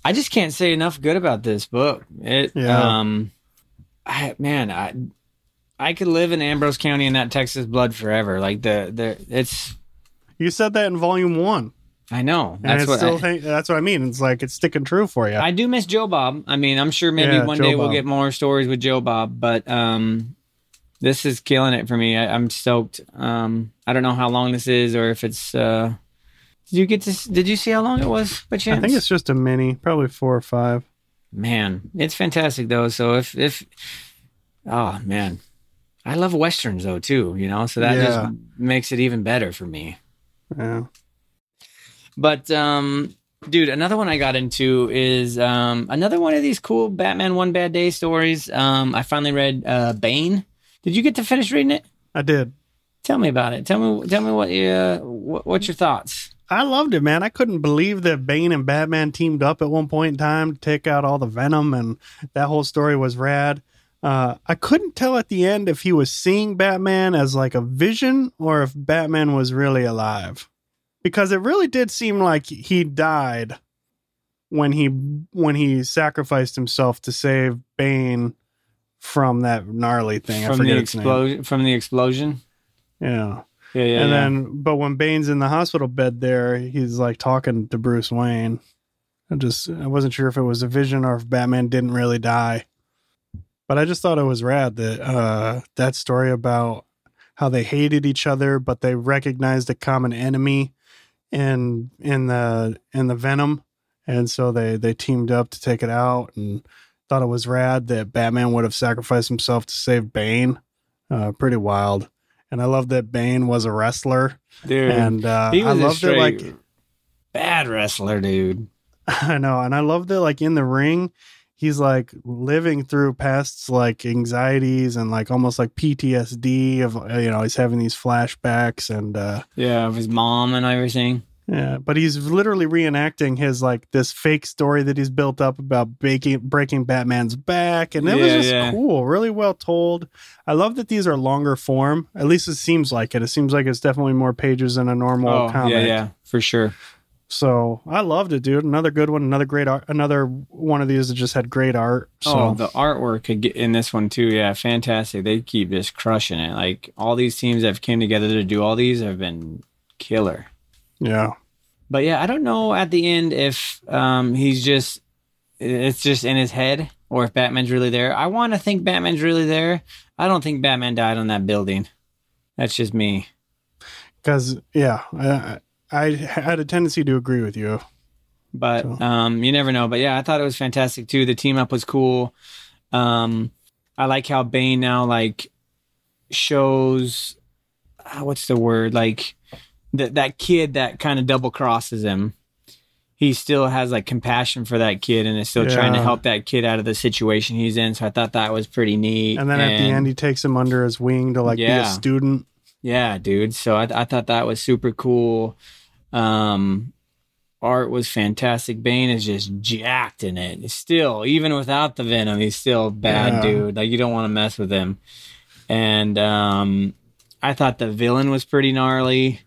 I just can't say enough good about this book. It, Yeah. um, I man, I I could live in Ambrose County in that Texas blood forever. Like the the it's. You said that in volume one. I know. That's it's what still I, that's what I mean. It's like it's sticking true for you. I do miss Joe Bob. I mean, I'm sure maybe Yeah, one Joe day we'll Bob. get more stories with Joe Bob, but um, this is killing it for me. I, I'm stoked. Um, I don't know how long this is or if it's. Uh, did you get to? Did you see how long it was? By chance? I think it's just a mini, probably four or five. man, it's fantastic though. So if if, oh man, I love westerns though too. You know, so that Yeah. just makes it even better for me. Yeah. But um dude, another one I got into is um another one of these cool Batman One Bad Day stories. Um I finally read uh Bane. Did you get to finish reading it? I did. Tell me about it. Tell me tell me what you uh, what, what's your thoughts? I loved it, man. I couldn't believe that Bane and Batman teamed up at one point in time to take out all the Venom, and that whole story was rad. Uh, I couldn't tell at the end if he was seeing Batman as like a vision or if Batman was really alive, because it really did seem like he died when he when he sacrificed himself to save Bane from that gnarly thing. From the explosion from the explosion? Yeah. Yeah, yeah. and yeah. then, but when Bane's in the hospital bed there, he's like talking to Bruce Wayne. I just, I wasn't sure if it was a vision or if Batman didn't really die. But I just thought it was rad that uh, that story about how they hated each other, but they recognized a common enemy in in the in the Venom, and so they they teamed up to take it out. And thought it was rad that Batman would have sacrificed himself to save Bane. Uh, pretty wild. And I love that Bane was a wrestler, dude. and uh, he I was a love that like bad wrestler, dude. I know, and I love that like in the ring, he's like living through past like anxieties and like almost like PTSD of uh, you know he's having these flashbacks and uh Yeah, of his mom and everything. yeah, but he's literally reenacting his like this fake story that he's built up about breaking breaking Batman's back, and it was just yeah. cool, really well told. I love that these are longer form. At least it seems like it. It seems like it's definitely more pages than a normal oh, comic. yeah, yeah, for sure. So I loved it, dude. Another good one. Another great art. Another one of these that just had great art. So Oh, the artwork in this one too. Yeah, fantastic. They keep just crushing it. Like all these teams that have came together to do all these have been killer. yeah, But yeah, I don't know at the end if um he's just it's just in his head or if Batman's really there. I want to think Batman's really there. I don't think Batman died on that building. That's just me. because yeah, I, I had a tendency to agree with you. but So- um, you never know. But yeah, I thought it was fantastic too. The team up was cool. Um, I like how Bane now like shows ah, what's the word like that that kid that kind of double crosses him. He still has like compassion for that kid and is still trying to help that kid out of the situation he's in. So I thought that was pretty neat. And then at the end, he takes him under his wing to like be a student. Yeah, dude. So I, I thought that was super cool. Um, art was fantastic. Bane is just jacked in it. Still, even without the venom, he's still bad Yeah. dude. Like you don't want to mess with him. And um, I thought the villain was pretty gnarly.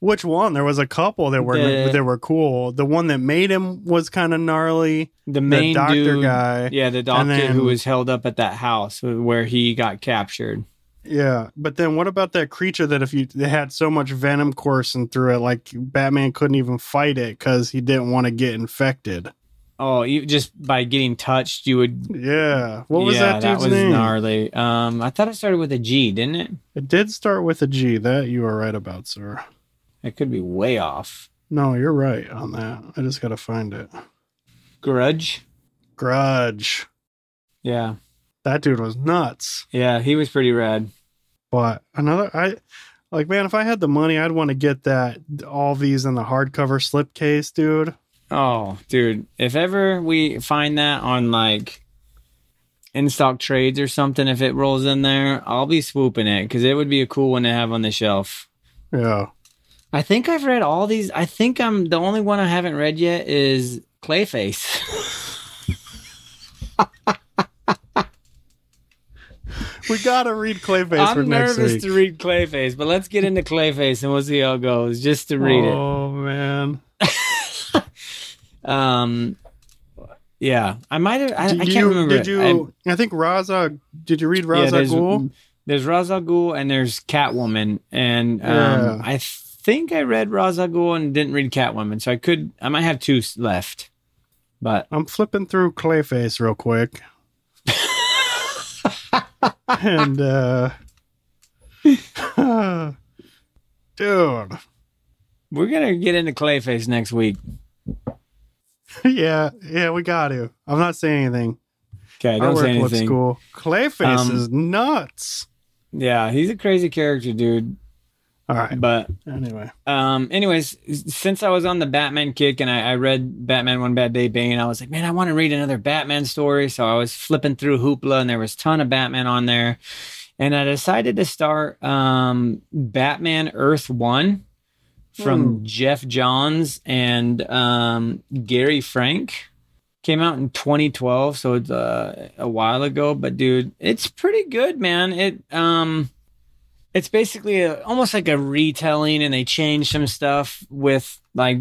Which one? There was a couple that were The- that were cool. The one that made him was kind of gnarly. The main doctor dude, guy. yeah, the doctor then- who was held up at that house where he got captured. Yeah, but then what about that creature that if you they had so much venom coursing through it, like Batman couldn't even fight it because he didn't want to get infected. Oh, you, just by getting touched, you would. Yeah, what was yeah, that dude's was name? gnarly. Um, I thought it started with a G, didn't it? It did start with a G. That you are right about, sir. It could be way off. No, you're right on that. I just got to find it. Grudge. Grudge. Yeah, That dude was nuts. yeah, he was pretty rad. But another, I like, man, if I had the money, I'd want to get that all these in the hardcover slipcase, dude. Oh, dude, if ever we find that on like in stock trades or something, if it rolls in there, I'll be swooping it because it would be a cool one to have on the shelf. Yeah. I think I've read all these. I think I'm the only one I haven't read yet is Clayface. We gotta read Clayface I'm next nervous week. to read Clayface, but let's get into Clayface and we'll see how it goes. Just to read it. oh man. Um, yeah, I might have. I, I can't you- remember. Did it. I- you? I, think Raza. Did you read yeah, Raza there's, Ghul? there's Ra's al Ghul and there's Catwoman, and um, Yeah. I think I read Ra's al Ghul and didn't read Catwoman, so I could. I might have two left, but I'm flipping through Clayface real quick. and uh dude. we're gonna get into Clayface next week. Yeah, yeah, we got to. I'm not saying anything. Okay, don't say looks anything. cool. Clayface Um, is nuts. Yeah, he's a crazy character, dude. All right. But Anyway. um, anyways, since I was on the Batman kick and I, I read Batman One Bad Day Bane, I was like, man, I want to read another Batman story. So I was flipping through Hoopla and there was a ton of Batman on there. And I decided to start um, Batman Earth One from Geoff Johns and um, Gary Frank. Came out in 2012, so it's uh, a while ago. But dude, it's pretty good, man. It um, it's basically a, almost like a retelling, and they change some stuff with like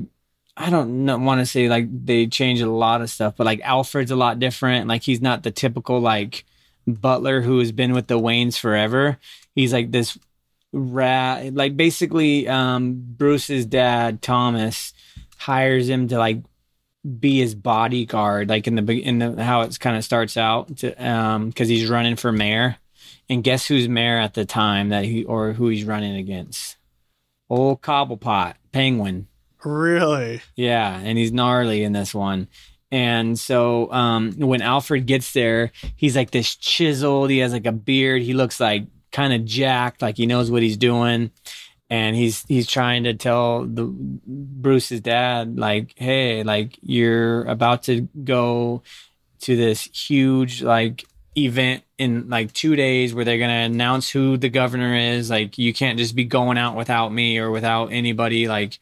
I don't want to say like they change a lot of stuff, but like Alfred's a lot different. Like he's not the typical like butler who has been with the Waynes forever. He's like this rat, like basically um, Bruce's dad Thomas hires him to like be his bodyguard, like in the in the how it's kind of starts out to um because he's running for mayor. And guess who's mayor at the time that he or who he's running against? Old Cobblepot, Penguin. Really? Yeah, and he's gnarly in this one. And so um, when Alfred gets there, he's like this chiseled. He has like a beard. He looks like kind of jacked, like he knows what he's doing. And he's he's trying to tell the Bruce's dad, like, hey, like you're about to go to this huge like event in like two days where they're gonna announce who the governor is. Like you can't just be going out without me or without anybody. Like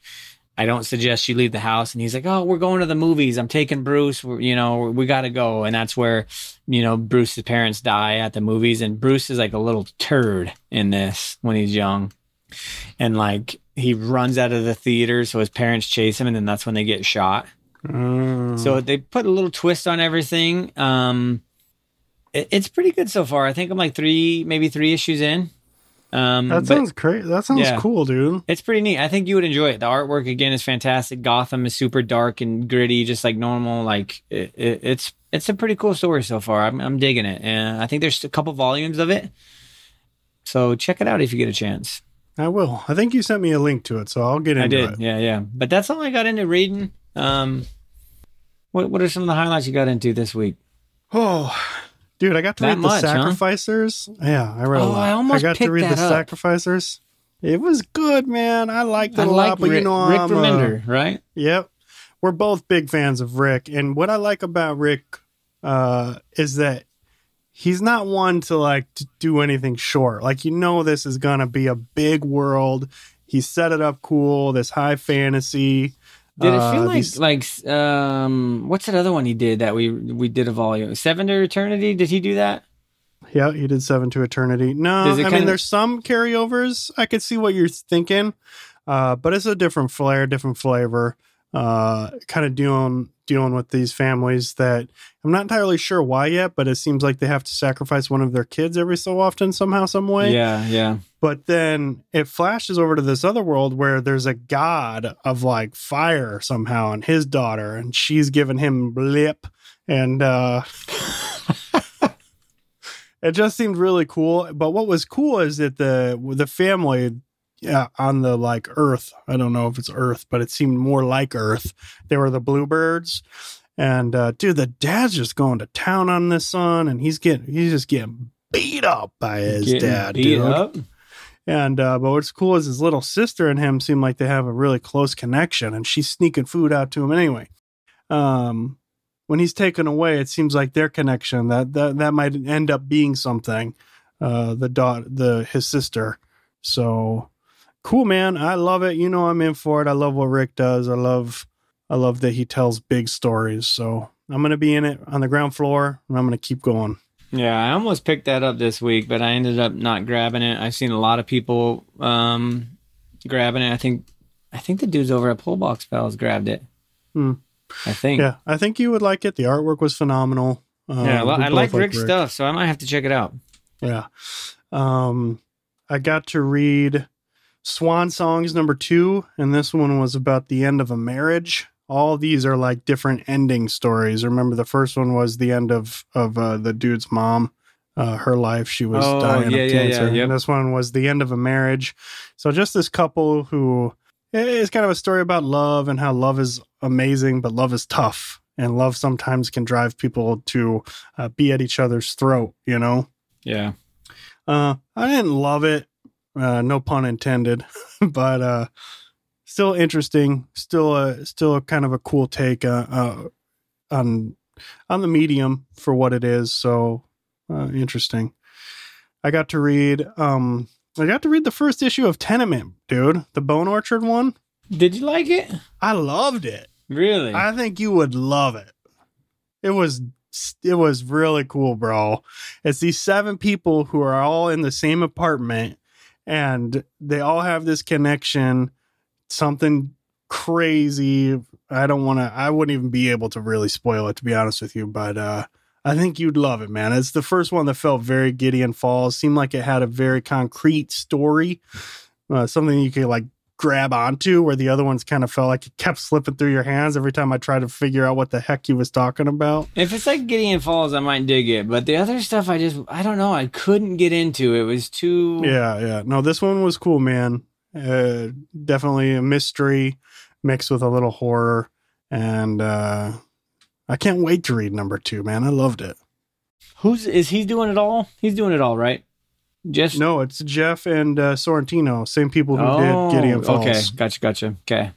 I don't suggest you leave the house. And he's like, Oh, we're going to the movies. I'm taking Bruce. We're, you know, we got to go. And that's where, you know, Bruce's parents die at the movies. And Bruce is like a little turd in this when he's young. And like he runs out of the theater. So his parents chase him. And then that's when they get shot. Mm. So they put a little twist on everything. Um, it's pretty good so far. I think I'm like three, maybe three issues in. Um, that sounds great. That sounds Yeah. cool, dude. it's pretty neat. I think you would enjoy it. The artwork again is fantastic. Gotham is super dark and gritty, just like normal. Like it, it, it's it's a pretty cool story so far. I'm I'm digging it, and I think there's a couple volumes of it. So check it out if you get a chance. I will. I think you sent me a link to it, so I'll get into I did, it. yeah, yeah. But that's all I got into reading. Um, what what are some of the highlights you got into this week? Oh, dude, I got to That read much, the huh? Sacrificers. Yeah, I read a Oh, lot. I almost I got to read the up. Sacrificers. It was good, man. I liked it I a like lot, but Rick, you know, Rick I'm, uh, Remender, right? Yep. We're both big fans of Rick. And what I like about Rick uh, is that he's not one to like to do anything short. Like, you know, this is going to be a big world. He set it up cool, this high fantasy. Did it Uh, feel like these- like um what's that other one he did that we we did a volume Seven to Eternity? Did he do that? Yeah, he did Seven to Eternity. No, I mean, kinda- there's some carryovers. I could see what you're thinking, uh, but it's a different flair, different flavor. Uh, kind of dealing dealing with these families that I'm not entirely sure why yet, but it seems like they have to sacrifice one of their kids every so often, somehow, some way. Yeah, yeah. But then it flashes over to this other world where there's a god of like fire somehow, and his daughter, and she's giving him blip. and uh, it just seemed really cool. But what was cool is that the the family. Yeah, on the like Earth. I don't know if it's Earth, but it seemed more like Earth. They were the bluebirds, and uh, dude, the dad's just going to town on this son, and he's getting he's just getting beat up by his Getting dad, beat dude. up. And uh, but what's cool is his little sister and him seem like they have a really close connection, and she's sneaking food out to him anyway. um, when he's taken away, it seems like their connection that that that might end up being something. Uh, the dot the his sister. So cool, man. I love it. You know, I'm in for it. I love what Rick does. I love I love that he tells big stories. So I'm gonna be in it on the ground floor, and I'm gonna keep going. Yeah, I almost picked that up this week, but I ended up not grabbing it. I've seen a lot of people um, grabbing it. I think I think the dudes over at Pullbox Pals grabbed it. Hmm. I think. Yeah, I think you would like it. The artwork was phenomenal. Um, Yeah, well, I like Rick's Rick. stuff, so I might have to check it out. Yeah. Um, I got to read Swan Songs number two, and this one was about the end of a marriage. All these are like different ending stories. Remember, the first one was the end of of uh, the dude's mom, uh, her life. She was Oh, dying yeah, of yeah, yeah, cancer. yep. And this one was the end of a marriage. So just this couple who it's kind of a story about love and how love is amazing, but love is tough, and love sometimes can drive people to uh, be at each other's throat. You know. Yeah. Uh, I didn't love it. Uh, no pun intended, but uh, still interesting. Still a still a kind of a cool take uh, uh, on on the medium for what it is. So uh, interesting. I got to read. Um, I got to read the first issue of Tenement, dude, the Bone Orchard one. Did you like it? I loved it. Really? I think you would love it. It was it was really cool, bro. It's these seven people who are all in the same apartment and they all have this connection, something crazy. I don't want to I wouldn't even be able to really spoil it to be honest with you, but uh I think you'd love it, man. It's the first one that felt very Gideon Falls. Seemed like it had a very concrete story, uh, something you could like grab onto where the other ones kind of felt like it kept slipping through your hands every time I tried to figure out what the heck he was talking about. if it's like Gideon Falls, I might dig it, but the other stuff, I just, I don't know. I couldn't get into. It was too. Yeah, yeah. No, this one was cool, man. Uh, definitely a mystery mixed with a little horror. And uh, I can't wait to read number two, man. I loved it. Who's is he doing it all? He's doing it all, right? Just No, it's Jeff and uh, Sorrentino, same people who oh, did Gideon Falls. Okay, gotcha, gotcha. Okay.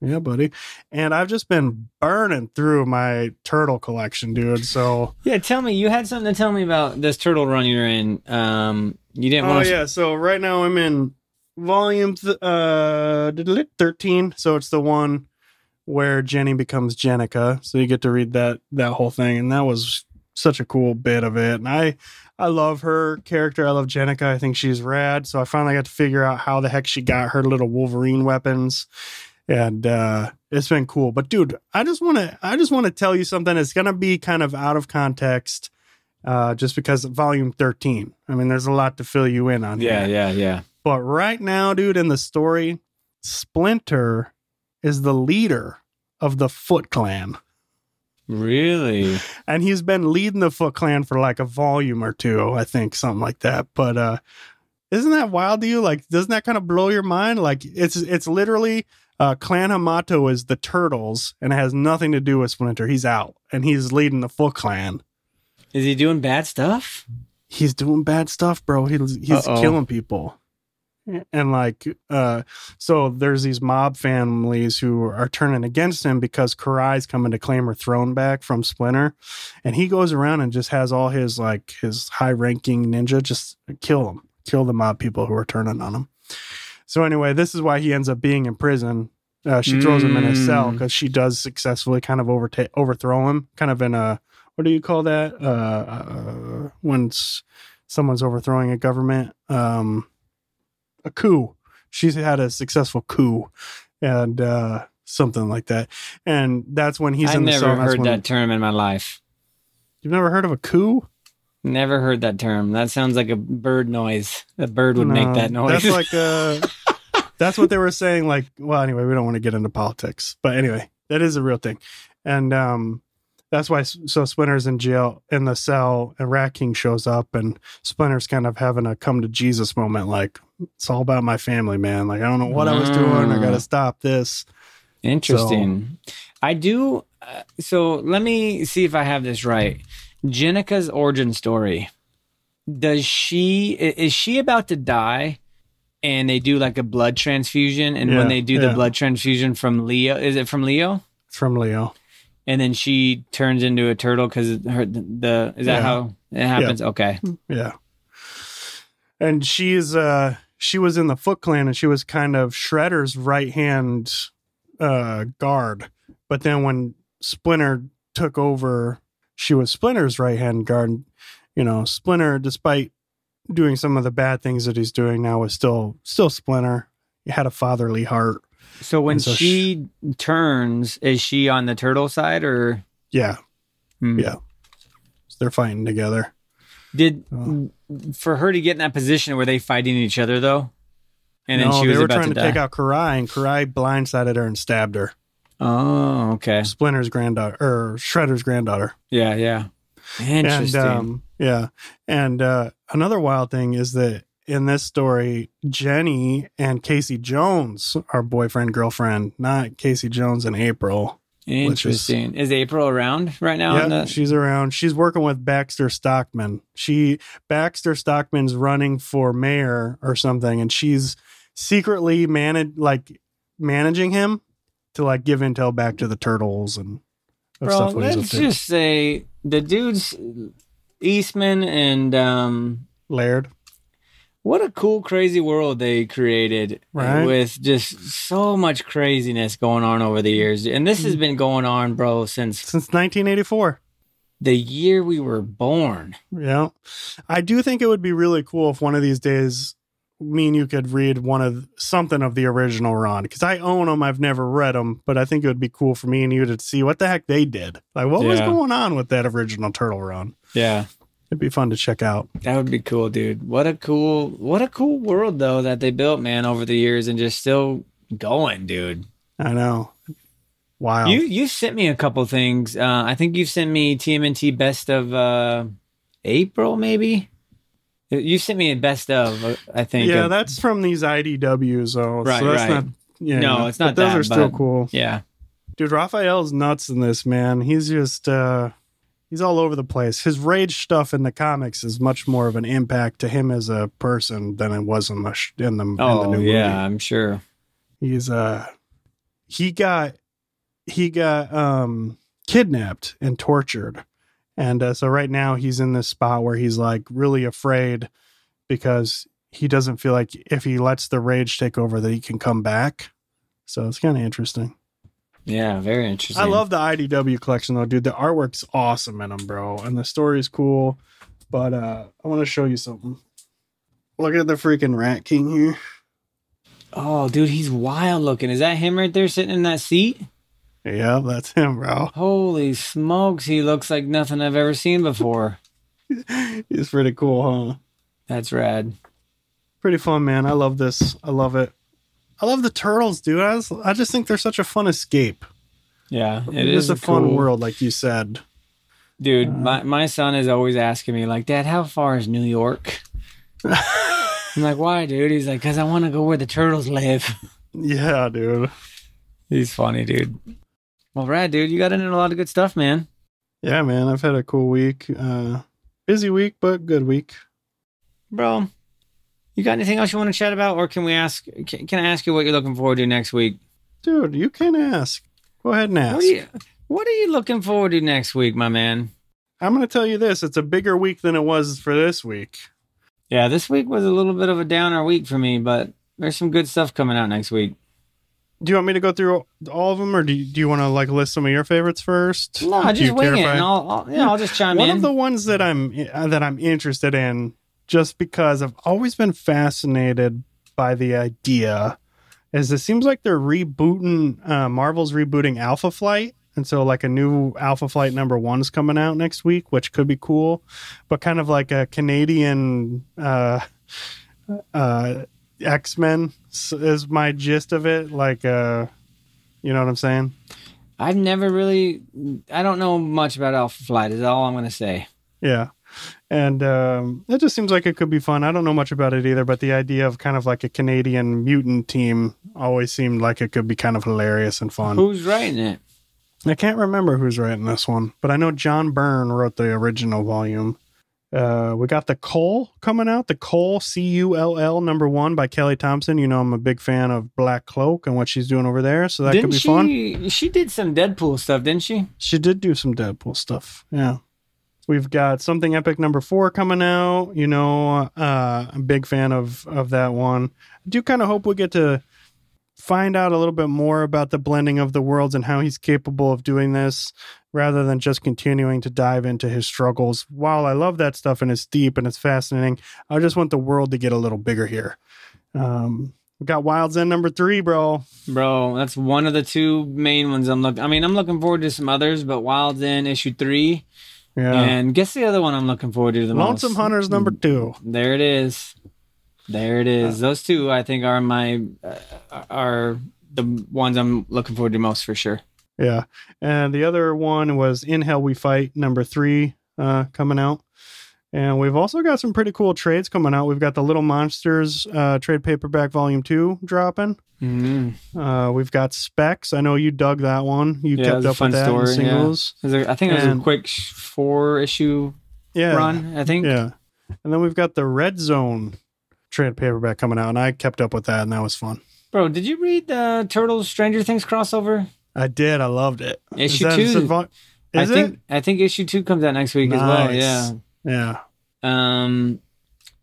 Yeah, buddy. And I've just been burning through my turtle collection, dude. So Yeah, tell me. You had something to tell me about this turtle run you're in. Um, you didn't Oh want to. yeah, so right now I'm in volume th- uh 13, so it's the one where Jenny becomes Jennika. So you get to read that that whole thing and that was such a cool bit of it. And I I love her character. I love Jennika. I think she's rad. So I finally got to figure out how the heck she got her little Wolverine weapons. And uh it's been cool. But dude, I just want to I just want to tell you something it's going to be kind of out of context uh just because volume 13. I mean, there's a lot to fill you in on Yeah, here. yeah, yeah. But right now, dude, in the story, Splinter is the leader of the Foot Clan. Really? And he's been leading the Foot Clan for like a volume or two, I think, something like that. But uh isn't that wild to you? Like, doesn't that kind of blow your mind? Like it's it's literally uh Clan Hamato is the turtles and it has nothing to do with Splinter. He's out and he's leading the Foot Clan. Is he doing bad stuff? he's doing bad stuff, bro. He's he's Uh-oh. killing people. And like uh so there's these mob families who are turning against him because Karai's coming to claim her throne back from Splinter. And he goes around and just has all his like his high ranking ninja just kill them. Kill the mob people who are turning on him. So anyway, this is why he ends up being in prison. Uh, she throws him in a cell Mm. because she does successfully kind of overtake overthrow him, kind of in a what do you call that? Uh, uh when someone's overthrowing a government, um, a coup. She's had a successful coup, and uh, something like that. And that's when he's I've in the never that's heard that term in my life. You've never heard of a coup? Never heard that term. That sounds like a bird noise. A bird would make that noise. That's like uh that's what they were saying. Like, well, anyway, we don't want to get into politics, but anyway, that is a real thing, and um, that's why. So Splinter's in jail in the cell, and Rat King shows up, and Splinter's kind of having a come to Jesus moment. Like, it's all about my family, man. Like, I don't know what I was doing. I got to Mm. stop this. Interesting. I do. Uh, so let me see if I have this right. Jennika's origin story. Does she is she about to die? And they do like a blood transfusion, and Yeah, when they do the blood transfusion from Leo, is it from Leo? It's from Leo. And then she turns into a turtle because her the is that Yeah. how it happens? Okay, Yeah. And she's uh she was in the Foot Clan and she was kind of Shredder's right hand uh guard. But then when Splinter took over, she was Splinter's right hand guard. You know, Splinter, despite doing some of the bad things that he's doing now, was still still Splinter. He had a fatherly heart. So when so she turns, is she on the turtle side or? Yeah. Hmm. Yeah. They're fighting together. Did Oh. for her to get in that position, were they fighting each other though? And then no, she was they were about trying to, to, take out Karai, and Karai blindsided her and stabbed her. Oh, okay. Splinter's granddaughter or Shredder's granddaughter. Yeah, yeah. Interesting. And um, yeah, and uh, another wild thing is that in this story, Jenny and Casey Jones are boyfriend girlfriend, not Casey Jones and April. which is- Interesting. Is, April around right now? yeah, the- she's around. She's working with Baxter Stockman. She Baxter Stockman's running for mayor or something, and she's secretly managed like managing him to like give intel back to the turtles and Bro, stuff what he's up let's just say the dudes, Eastman and um, Laird. What a cool, crazy world they created Right. with just so much craziness going on over the years. And this Mm. has been going on, bro, since Since 1984. the year we were born. Yeah. I do think it would be really cool if one of these days me and you could read one of something of the original run because I own them. I've never read them, but I think it would be cool for me and you to see what the heck they did. Like, what was going on with that original Turtle Run? Yeah. It'd be fun to check out. That would be cool, dude. What a cool, what a cool world though that they built, man, over the years and just still going, dude. I know. Wow. You you sent me a couple things. Uh, I think you've sent me TMNT best of uh, April, maybe. You sent me a best of. uh, I think. yeah, of- that's from these IDWs, though. Right, so that's right. not. Yeah, No, it's not But those that, are still cool, yeah. dude. Raphael's nuts in this man. He's just uh he's all over the place. His rage stuff in the comics is much more of an impact to him as a person than it was in the sh- in the, in the Oh new yeah, movie. I'm sure. He's uh he got he got um kidnapped and tortured. And uh, so right now he's in this spot where he's like really afraid because he doesn't feel like if he lets the rage take over that he can come back. So it's kind of interesting. Yeah, very interesting. I love the IDW collection though, dude. The artwork's awesome in them, bro, and the story's cool. But uh I want to show you something. Look at the freaking Rat King here. Oh, dude, he's wild looking. Is that him right there sitting in that seat? Yeah, that's him, bro. Holy smokes, he looks like nothing I've ever seen before. He's pretty cool, huh? That's rad. pretty fun, man. I love this. I love it. I love the turtles, dude. I, just, I just think they're such a fun escape. Yeah, it It's a fun cool- world, like you said. Dude, Uh, my, my son is always asking me, like, Dad, how far is New York? I'm like, why, dude? He's like, because I want to go where the turtles live. yeah, dude. He's funny, dude. Well, rad, dude. You got into a lot of good stuff, man. Yeah, man. I've had a cool week. Uh, busy week, but good week. Bro, you got anything else you want to chat about? Or can we ask, can, can I ask you what you're looking forward to next week? Dude, you can ask. Go ahead and ask. What are you, what are you looking forward to next week, my man? I'm going to tell you this. It's a bigger week than it was for this week. Yeah, this week was a little bit of a downer week for me, but there's some good stuff coming out next week. Do you want me to go through all of them, or do you, do you want to like list some of your favorites first? No, Do just you wing it, I- and I'll, I'll yeah, I'll just chime one in. One of the ones that I'm uh, that I'm interested in, just because I've always been fascinated by the idea, is it seems like they're rebooting uh, Marvel's rebooting Alpha Flight, and so like a new Alpha Flight number one is coming out next week, which could be cool, but kind of like a Canadian uh, uh, X Men is my gist of it, like uh, you know what I'm saying? I've never really, I don't know much about Alpha Flight. Is all I'm going to say. Yeah. And um, it just seems like it could be fun. I don't know much about it either, but the idea of kind of like a Canadian mutant team always seemed like it could be kind of hilarious and fun. Who's writing it? I can't remember who's writing this one, but I know John Byrne wrote the original volume. Uh, we got the Cull coming out. The Cull C U L L number one by Kelly Thompson. You know I'm a big fan of Black Cloak and what she's doing over there, so that didn't could be she, fun. She did some Deadpool stuff, didn't she? She did do some Deadpool stuff. Yeah. We've got something epic number four coming out. You know, uh, I'm a big fan of of that one. I do kind of hope we get to find out a little bit more about the blending of the worlds and how he's capable of doing this rather than just continuing to dive into his struggles. While I love that stuff and it's deep and it's fascinating, I just want the world to get a little bigger here. Um, we got Wild's End number three, bro. Bro, that's one of the two main ones I'm looking. I mean, I'm looking forward to some others, but Wild's End issue three, Yeah. and guess the other one I'm looking forward to the Lonesome most. Hunters number two. There it is. There it is. Those two, I think, are my uh, are the ones I'm looking forward to most for sure. Yeah. And the other one was In Hell We Fight, number three, uh, coming out. And we've also got some pretty cool trades coming out. We've got the Little Monsters uh, trade paperback volume two dropping. Mm. Uh, we've got Specs. I know you dug that one. You Yeah, kept up with that story, yeah. singles. Is there- I think it was And- a quick four issue Yeah. run. I think. Yeah. And then we've got the Red Zone trade paperback coming out. And I kept up with that, and that was fun. Bro, did you read the Turtles Stranger Things crossover? I did. I loved it. Issue that- two. is it I Is think it? I think issue two comes out next week as well. Yeah. Yeah. Um,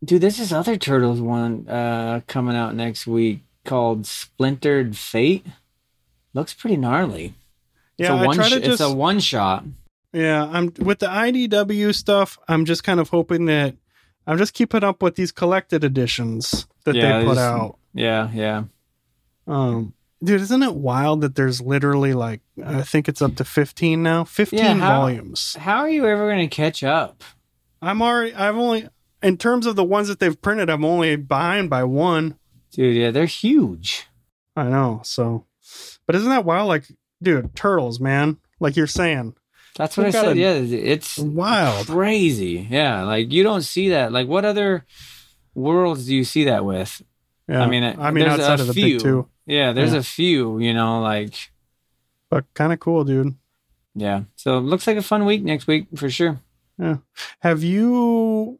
dude, this is other Turtles one uh coming out next week called Splintered Fate. Looks pretty gnarly. It's Yeah. a I one try sh- to just. it's a one shot. Yeah, I'm with the IDW stuff. I'm just kind of hoping that I'm just keeping up with these collected editions that Yeah, they put out. Yeah, yeah. Um, dude, isn't it wild that there's literally like I think it's up to 15 now, 15 Yeah, how- volumes. How are you ever gonna catch up? I'm already. I've only in terms of the ones that they've printed, I'm only behind by one. Dude, yeah, they're huge. I know. So, but isn't that wild? Like, dude, turtles, man. Like you're saying, That's what I said. a- yeah, it's wild. crazy. Yeah, like you don't see that. Like what other worlds do you see that with? Yeah. I mean, I mean, there's outside a of the few. big two, Yeah, there's Yeah. a few, you know, like but kind of cool, dude. yeah. So it looks like a fun week next week for sure. Have you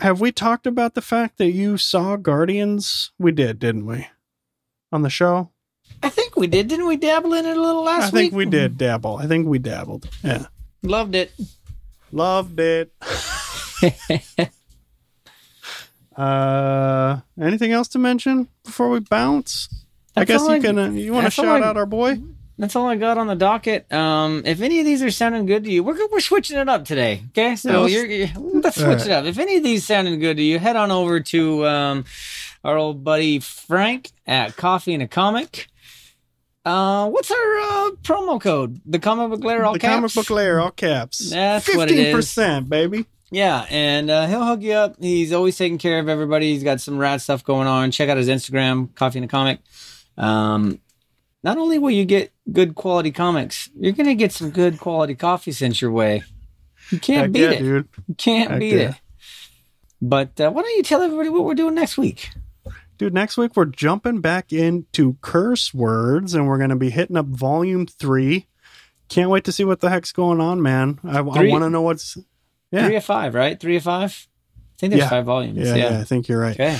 have we talked about the fact that you saw Guardians? We did, didn't we? On the show? I think we did, didn't we? Dabble in it a little last week? I think week. we did dabble. I think we dabbled. Yeah. Loved it. Loved it. uh anything else to mention before we bounce? I That's guess you can uh, you want to shout I- out our boy? That's all I got on the docket. Um, if any of these are sounding good to you, we're we're switching it up today. Okay, so let's- you're, you're let's switch All it up. If any of these sounding good to you, head on over to um our old buddy Frank at Coffee and a Comic. Uh, what's our uh, promo code? The comic book Lair all the caps. comic book Lair, all caps. That's what it is. percent, baby. Yeah, and uh, he'll hook you up. He's always taking care of everybody. He's got some rad stuff going on. Check out his Instagram, Coffee and a Comic. Um, not only will you get good quality comics, you're gonna get some good quality coffee sent your way. You can't Heck beat yeah, it. dude. You can't Heck beat yeah. it. But uh, why don't you tell everybody what we're doing next week? Dude, next week we're jumping back into curse words and we're going to be hitting up volume three. Can't wait to see what the heck's going on, man. I, I want to know what's. Yeah. Three of five, right? Three of five. I think there's Yeah. five volumes. Yeah, Yeah. yeah, I think you're right. Okay.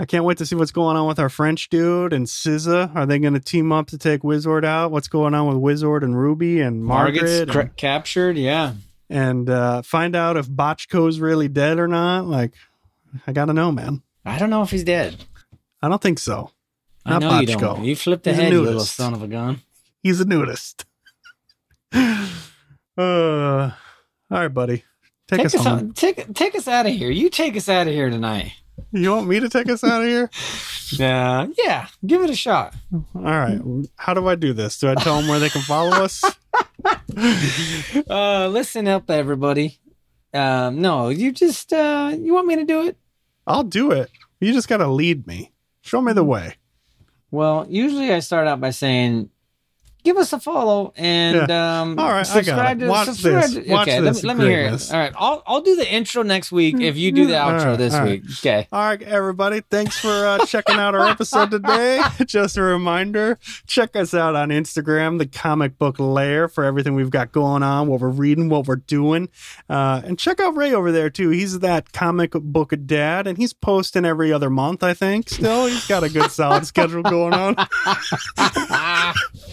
I can't wait to see what's going on with our French dude and SZA. Are they going to team up to take Wizord out? What's going on with Wizord and Ruby and Margaret? Cra- and captured. Yeah. and uh, find out if Botchko's really dead or not. Like, I got to know, man. I don't know if he's dead. I don't think so. I Not know you Botchko. don't. You flipped He's a you little son of a gun. He's a nudist. uh, all right, buddy. Take, Take us, us, home. take take us out of here. You take us out of here tonight. You want me to take us out of here? Yeah, yeah. Give it a shot. All right. How do I do this? Do I tell them where they can follow us? Uh, listen up, everybody. Um, no, you just uh, you want me to do it? I'll do it. You just got to lead me. Show me the way. Well, usually I start out by saying, give us a follow and um, All right, I got subscribe it. to Watch subscribe. this. to- Watch okay, this let, me- let me hear it. All right, I'll I'll do the intro next week if you do the outro right, this all right. week. Okay. All right, everybody. Thanks for uh, checking out our episode today. Just a reminder check us out on Instagram, the comic book Lair, for everything we've got going on, what we're reading, what we're doing. Uh, and check out Ray over there, too. He's that comic book dad, and he's posting every other month, I think. Still, he's got a good solid schedule going on.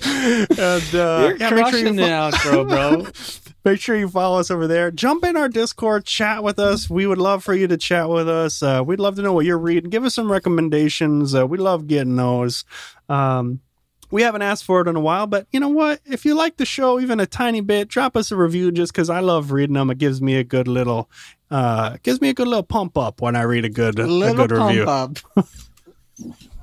and uh, You're yeah, make sure you outro, bro. Make sure you follow us over there. Jump in our Discord, chat with us. We would love for you to chat with us. Uh, we'd love to know what you're reading. Give us some recommendations. Uh, we love getting those. Um, we haven't asked for it in a while, but you know what? If you like the show even a tiny bit, drop us a review just because I love reading them. It gives me a good little, uh, gives me a good little pump up when I read a good, a good pump review.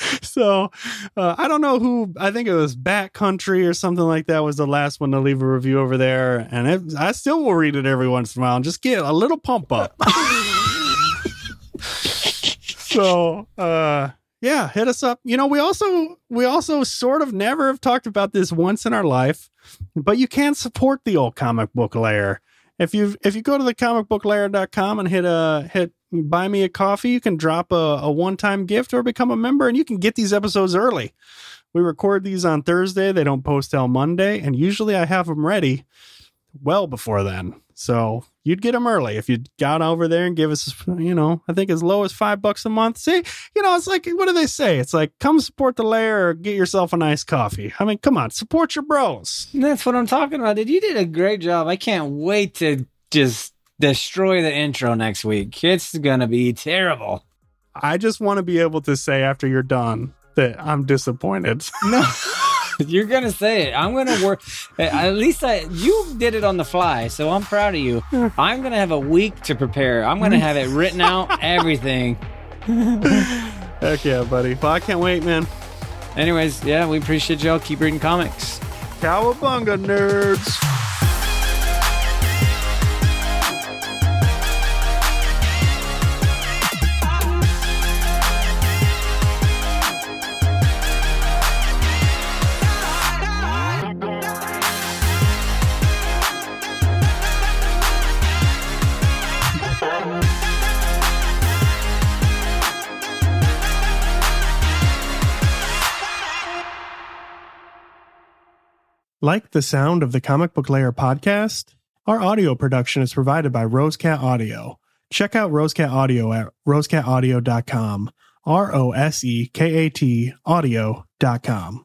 So uh, I don't know who. I think it was Backcountry or something like that was the last one to leave a review over there, and it, I still will read it every once in a while and just get a little pump up. so uh, yeah, hit us up. You know, we also we also sort of never have talked about this once in our life, but you can support the old comic book Lair. If you if you go to the comicbooklair.com and hit a hit buy me a coffee, you can drop a, a one-time gift or become a member and you can get these episodes early. We record these on Thursday, they don't post till Monday, and usually I have them ready well before then. So you'd get them early if you got over there and give us, you know, I think as low as five bucks a month. See, you know, it's like, what do they say? It's like, come support the Lair or get yourself a nice coffee. I mean, come on, support your bros. That's what I'm talking about, dude. You did a great job. I can't wait to just destroy the intro next week. It's gonna be terrible. I just want to be able to say after you're done that I'm disappointed. No. You're gonna say it. I'm gonna work. At least I, you did it on the fly, so I'm proud of you. I'm gonna have a week to prepare. I'm gonna have it written out, everything. Heck yeah, buddy. Well, I can't wait, man. Anyways, yeah, we appreciate y'all. Keep reading comics. Cowabunga, nerds. Like the sound of the Comic Book Lair podcast? Our audio production is provided by Rosekat Audio. Check out Rosekat Audio at rosekataudio.com. R O S E K A T audio.com.